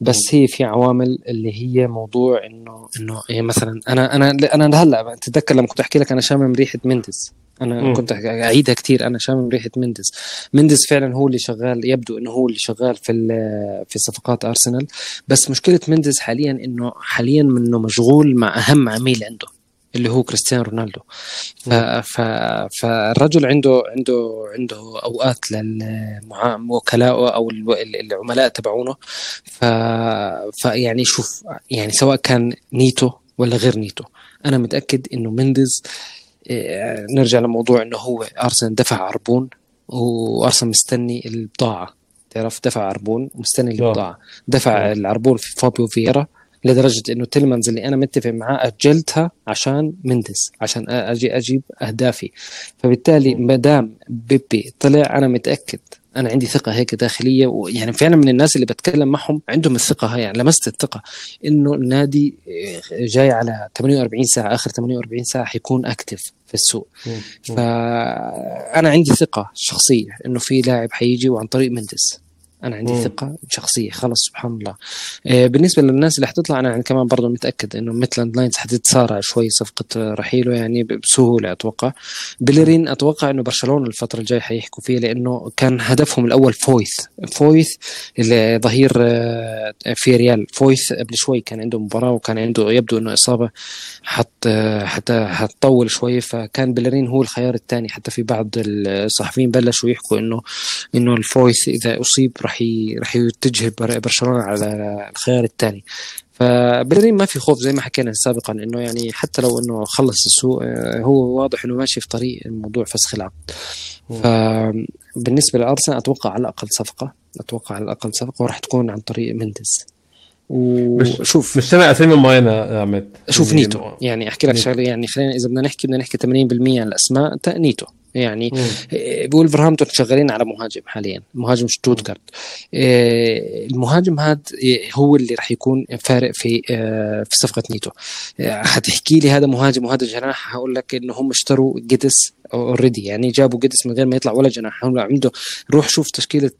بس هي في عوامل اللي هي موضوع إنه إنه يعني مثلا أنا أنا أنا هلأ تتذكر لما كنت أحكي لك أنا شامم ريحة مندز. أنا مم. كنت أعيدها كثير أنا شامم ريحة مندز. مندز فعلا هو اللي شغال يبدو إنه هو اللي شغال في في صفقات أرسنال. بس مشكلة مندز حاليا إنه حاليا إنه مشغول مع أهم عميل عنده. اللي هو كريستيانو رونالدو. ف... فالرجل عنده عنده عنده أوقات للوكلاء أو العملاء تبعونه. فيعني شوف يعني سواء كان نيتو ولا غير نيتو أنا متأكد إنه مندز إيه، نرجع لموضوع إنه هو أرسنال دفع عربون وأرسنال مستني البضاعة تعرف دفع عربون ومستني آه. البضاعة دفع آه. العربون في فابيو فييرا لدرجة إنه تيلمانز اللي أنا متفق معاه أجلتها عشان مندس عشان أجي أجيب أهدافي. فبالتالي ما دام بيبي طلع أنا متأكد أنا عندي ثقة هيك داخلية ويعني فعلا من الناس اللي بتكلم معهم عندهم الثقة هاي يعني لمست الثقة إنه النادي جاي على 48 ساعة آخر 48 ساعة حيكون active في السوق. فأنا عندي ثقة شخصية إنه في لاعب حيجي وعن طريق مندس. أنا عندي مم. ثقة شخصية خلص سبحان الله. آه بالنسبة للناس اللي حتطلع أنا يعني كمان برضه متأكد إنه ميتلاند نايلز حتتسارع شوي صفقة رحيله يعني بسهولة أتوقع. بيلرين أتوقع إنه برشلونة الفترة الجاية حيحكوا فيه لأنه كان هدفهم الأول فويث. فويث اللي ظهير آه في ريال. فويث قبل شوي كان عنده مباراة وكان عنده يبدو إنه إصابة حت حتى حتطول شوي. فكان بيلرين هو الخيار الثاني حتى في بعض الصحفيين بلشوا يحكوا إنه إنه الفويث إذا أصيب راح راح يتجه برشلونة على الخيار الثاني فبلرين ما في خوف زي ما حكينا سابقا إنه يعني حتى لو إنه خلص السوق هو واضح إنه ماشي في طريق الموضوع فسخ العقد. فبالنسبه لأرسنال أتوقع على الأقل صفقة. أتوقع على الأقل صفقة وراح تكون عن طريق مندز وشوف مش سامع أسامي معينة يا عماد شوف يعني نيتو. يعني أحكي لك شغلة يعني خلينا إذا بدنا نحكي بدنا نحكي 80% عن الأسماء نيتو. يعني ولفرهامبتون شغالين على مهاجم حاليا. مهاجم شتوتغارت. المهاجم هذا هو اللي راح يكون فارق في في صفقة نيتو. حتحكي لي هذا مهاجم وهذا جناح هقول لك إنه هم اشتروا جيديس already يعني جابوا جيديس من غير ما يطلع ولا جناح. عنده روح شوف تشكيلة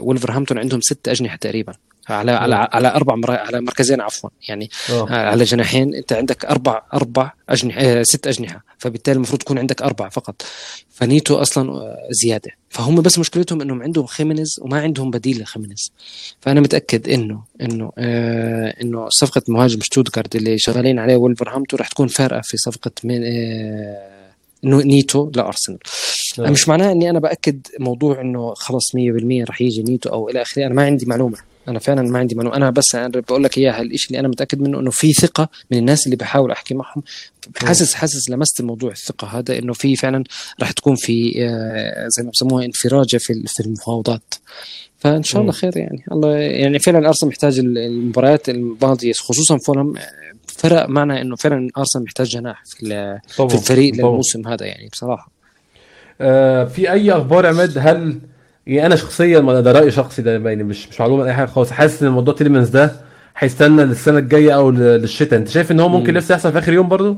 ولفرهامبتون عندهم ست أجنحة تقريبا. على على على أربع مر... على مركزين عفوا. يعني أوه. على جناحين أنت عندك أربع أربع أجنحة آه ست أجنحة. فبالتالي المفروض تكون عندك أربع فقط. فنيتو أصلا زيادة. فهم بس مشكلتهم إنهم عندهم خيمينيز وما عندهم بديل لخيمينيز فأنا متأكد انه إنه آه إنه صفقة مهاجم شتوتغارت اللي شغالين عليه ولفرهامبتون راح تكون فارقة في صفقة من آه نيتو لأرسنال. نعم. مش معناه إني أنا بأكد موضوع إنه خلص 100% راح يجي نيتو أو إلى آخره. أنا ما عندي معلومة. أنا فعلا ما عندي معلومة. أنا بس أنا بقول لك إياها الشيء اللي أنا متأكد منه إنه في ثقة من الناس اللي بحاول أحكي معهم. حاسس حاسس لمست الموضوع الثقة هذا إنه في فعلا راح تكون في زي ما بسموها انفراجة في في المفاوضات فإن شاء الله خير يعني. الله يعني فعلا ارسنال محتاج المباريات الماضية خصوصا فولهام فرق معنا إنه فعلا ارسنال محتاج جناح في, في الفريق طبعا. للموسم هذا يعني بصراحة. آه في أي أخبار عماد؟ هل يعني أنا شخصيا ده رأي شخصي ده يعني مش مش معلومة أي حاجة خالص. حاسس إن الموضوع تيليمنز ده هيستنى للسنة الجاية أو للشتاء. أنت شايف إن هو ممكن لسه يحصل في آخر يوم برضه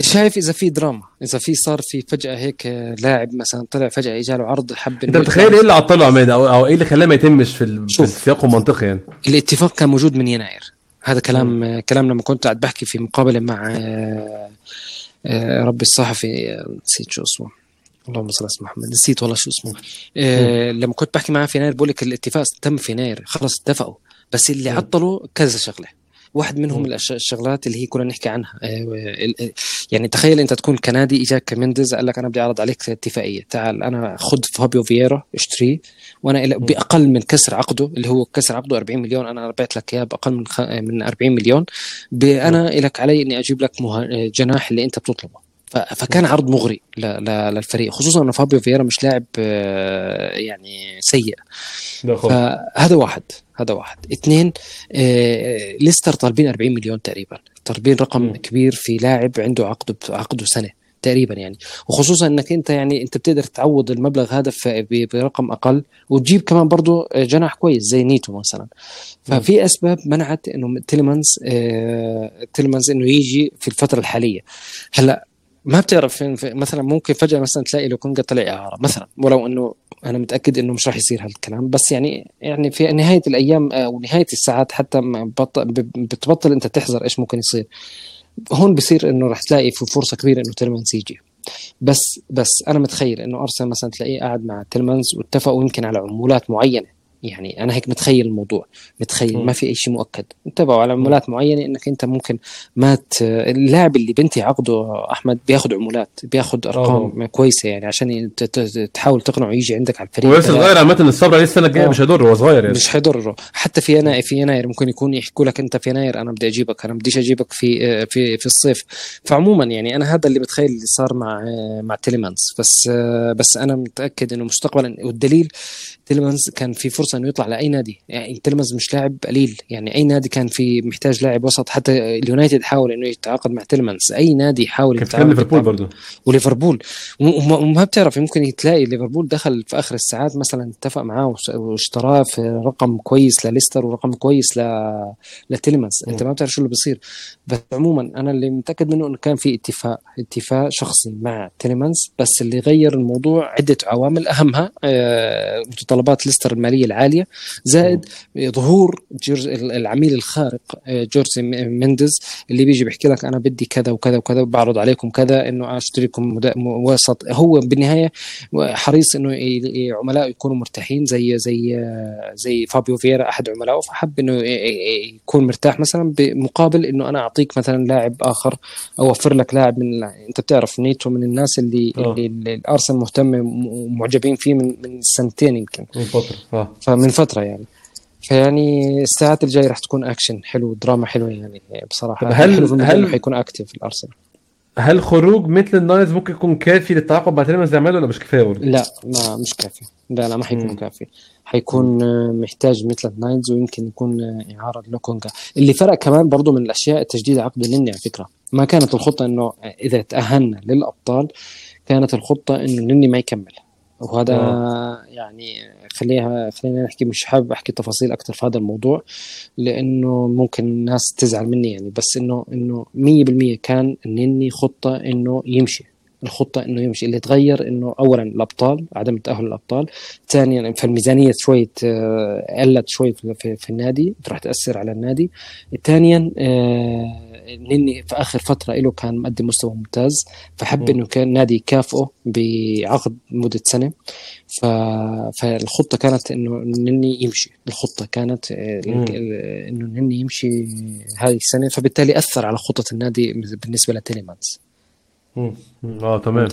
شايف إذا في دراما إذا في صار في فجأة هيك لاعب مثلا طلع فجأة اجى له عرض حب أنت متخيل إيه اللي عطله عماد؟ أو, إيه اللي خلاه ما يتمش في, في السياق المنطقي يعني؟ الاتفاق كان موجود من يناير. هذا كلام م. كلام لما كنت قاعد بحكي في مقابلة مع آه، آه، ربي الصحفي نسيت شو اسمه. اللهم صل على محمد. نسيت والله شو اسمه. آه لما كنت بحكي معاه في يناير بقول لك الاتفاق تم في يناير خلص اتفقوا. بس اللي عطلوا كذا شغلة. واحد منهم الشغلات اللي هي كنا نحكي عنها. آه، يعني تخيل أنت تكون كنادي إجاك مندز قال لك أنا بدي أعرض عليك اتفاقية. تعال أنا خذ فابيو فييرا اشتريه. وأنا بأقل من كسر عقده اللي هو كسر عقده 40 مليون أنا بعت لك إياه بأقل من خ... من 40 مليون. أنا لك علي إني أجيب لك مه... جناح اللي أنت بتطلبه. فكان عرض مغري للفريق خصوصا إن فابيو فييرا مش لاعب آه، يعني سيء. فهذا واحد هذا واحد. اثنين آه، ليستر طالبين 40 مليون تقريبا. طالبين رقم م. كبير في لاعب عنده عقده عقده سنة تقريبا يعني. وخصوصا إنك أنت يعني أنت بتقدر تعوض المبلغ هذا برقم أقل وتجيب كمان برضه جناح كويس زي نيتو مثلا. ففي أسباب منعت إنه تيلمانز آه تيلمانز إنه يجي في الفترة الحالية. هلأ ما بتعرف فين في مثلا ممكن فجأة مثلا تلاقي له كونها طلع إعارة مثلا ولو إنه أنا متأكد إنه مش راح يصير هذا الكلام بس يعني يعني في نهاية الأيام أو نهايه الساعات حتى بتبطل أنت تحذر إيش ممكن يصير. هون بصير إنه راح تلاقي في فرصة كبيرة إنه تيلمانز يجي. بس بس أنا متخيل إنه أرسنال مثلا تلاقيه قاعد مع تيلمانز واتفقوا يمكن على عمولات معينة. يعني أنا هيك متخيل الموضوع متخيل ما في اي شيء مؤكد. انتبهوا على عمولات معينة إنك أنت ممكن ما ت... اللاعب اللي بنتهي عقده أحمد بياخذ عمولات بياخذ أرقام أوه. كويسة يعني عشان تحاول تقنعه يجي عندك على الفريق. ولسه صغير عامة الصبر عليه السنة الجاية مش هيضر هو صغير يعني مش هيضره. حتى في يناير في يناير ممكن يكون يحكوا لك أنت في يناير أنا بدي أجيبك أنا بديش أجيبك في في في الصيف. فعموما يعني أنا هذا اللي بتخيل اللي صار مع مع تيليمانز. بس بس أنا متأكد إنه مستقبلا والدليل تيلمانز كان في فرصة فرصه انه يطلع لأي نادي. يعني تيلمنز مش لاعب قليل. يعني أي نادي كان في محتاج لاعب وسط. حتى اليونايتد حاول إنه يتعاقد مع تيلمنز أي نادي كان في ليفربول برضه وليفربول. وما بتعرف يمكن تلاقي ليفربول دخل في آخر الساعات مثلا اتفق معاه واشتراه في رقم كويس لليستر ورقم كويس ل لتيلمنز أنت ما بتعرف شو اللي بيصير. بس عموما أنا اللي متأكد منه إنه كان في اتفاق اتفاق شخصي مع تيلمنز بس اللي غير الموضوع عدة عوامل. أهمها آه، متطلبات ليستر المالية العالية زائد ظهور العميل الخارق آه، جورج مينديز اللي بيجي بيحكي لك أنا بدي كذا وكذا وكذا بعرض عليكم كذا إنه اشتري لكم وسط هو بالنهاية حريص إنه عملائه يكونوا مرتاحين زي زي زي فابيو فيرا أحد عملائه فحب إنه يكون مرتاح مثلا بمقابل إنه أنا أعطيك مثلا لاعب آخر أوفر لك لاعب من أنت بتعرف نيتو من الناس اللي, أوه. اللي الأرسنال مهتم ومعجبين فيه من من سنتين يمكن من فترة آه. فمن فترة يعني. فيعني الساعات الجاية راح تكون اكشن حلو دراما حلوة يعني بصراحة. هل هل حيكون active الأرسنال. هل خروج ميتلاند نايلز ممكن يكون كافي للتعاقد مع تيلمنز زي ولا مش كفاية برضه؟ لا ما مش كافي. لا لا ما حيكون مم. كافي. حيكون محتاج ميتلاند نايلز ويمكن يكون إعارة لوكونجا. اللي فرق كمان برضه من الأشياء تجديد عقد النني على فكرة. ما كانت الخطة إنه إذا تأهلنا للأبطال كانت الخطة إنه النني ما يكمل. وهذا آه. يعني خليها خلينا نحكي مش حابب أحكي تفاصيل أكثر في هذا الموضوع لأنه ممكن الناس تزعل مني يعني بس انه إنه 100% كان النني خطة إنه يمشي الخطة إنه يمشي اللي تغير إنه اولا الأبطال عدم التاهل للابطال ثانيا فالميزانيه شوي آه، قلت شوي في, في النادي راح تأثر على النادي. ثانيا آه نني في آخر فترة له كان مقدم مستوى ممتاز فحب إنه كان نادي يكافئه بعقد مدة سنة. ف... فالخطة كانت إنه نني يمشي الخطة كانت آه، إنه نني يمشي هذه السنة فبالتالي أثر على خطة النادي بالنسبة لتيليمانز. آه تمام.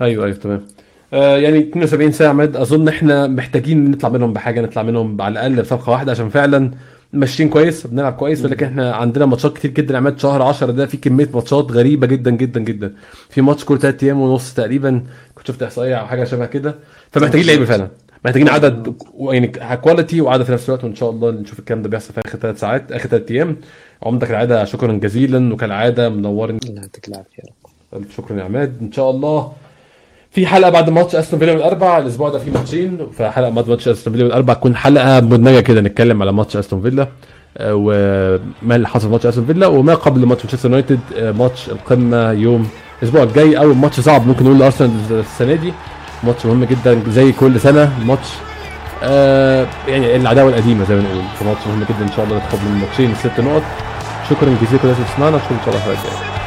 أيوه أيوه تمام. آه يعني 72 ساعة مد أظن إحنا محتاجين نطلع منهم بحاجة نطلع منهم على الأقل بصفقه واحدة عشان فعلا ماشيين كويس بنلعب كويس ولكن إحنا عندنا ماتشات كتير جدا عماد. شهر 10 ده في كمية ماتشات غريبة جدا جدا جدا. في ماتش كل ثلاث أيام ونص تقريبا كنت شفت إحصائية أو حاجة شبه كده. فمحتاجين لعيبة فعلا. محتاجين عدد يعني quality وعدد في نفس الوقت وإن شاء الله نشوف الكلام ده بيحصل في آخر ثلاث ساعات آخر ثلاث أيام. عمدة كالعادة شكرا جزيلا وكالعادة منورني الله يعطيك العافية شكرا يا عماد. إن شاء الله في حلقة بعد ماتش أستون فيلا الاربع الأسبوع ده في ماتشين. فحلقه بعد ماتش أستون فيلا الاربع تكون حلقة مدمجة كده نتكلم على ماتش أستون فيلا آه، وما اللي حصل في ماتش أستون فيلا وما قبل ماتش مانشستر يونايتد آه، ماتش القمة يوم الأسبوع الجاي. أول ماتش صعب ممكن نقول لأرسنال السنة دي. ماتش مهم جدا زي كل سنة. ماتش آه يعني العداوة القديمة زي ما نقول. فماتش مهم جدا إن شاء الله ناخد من الماتشين ست نقط. شكرا جزيلا اللي سمعنا نشوفكم إن شاء الله الحلقة الجايه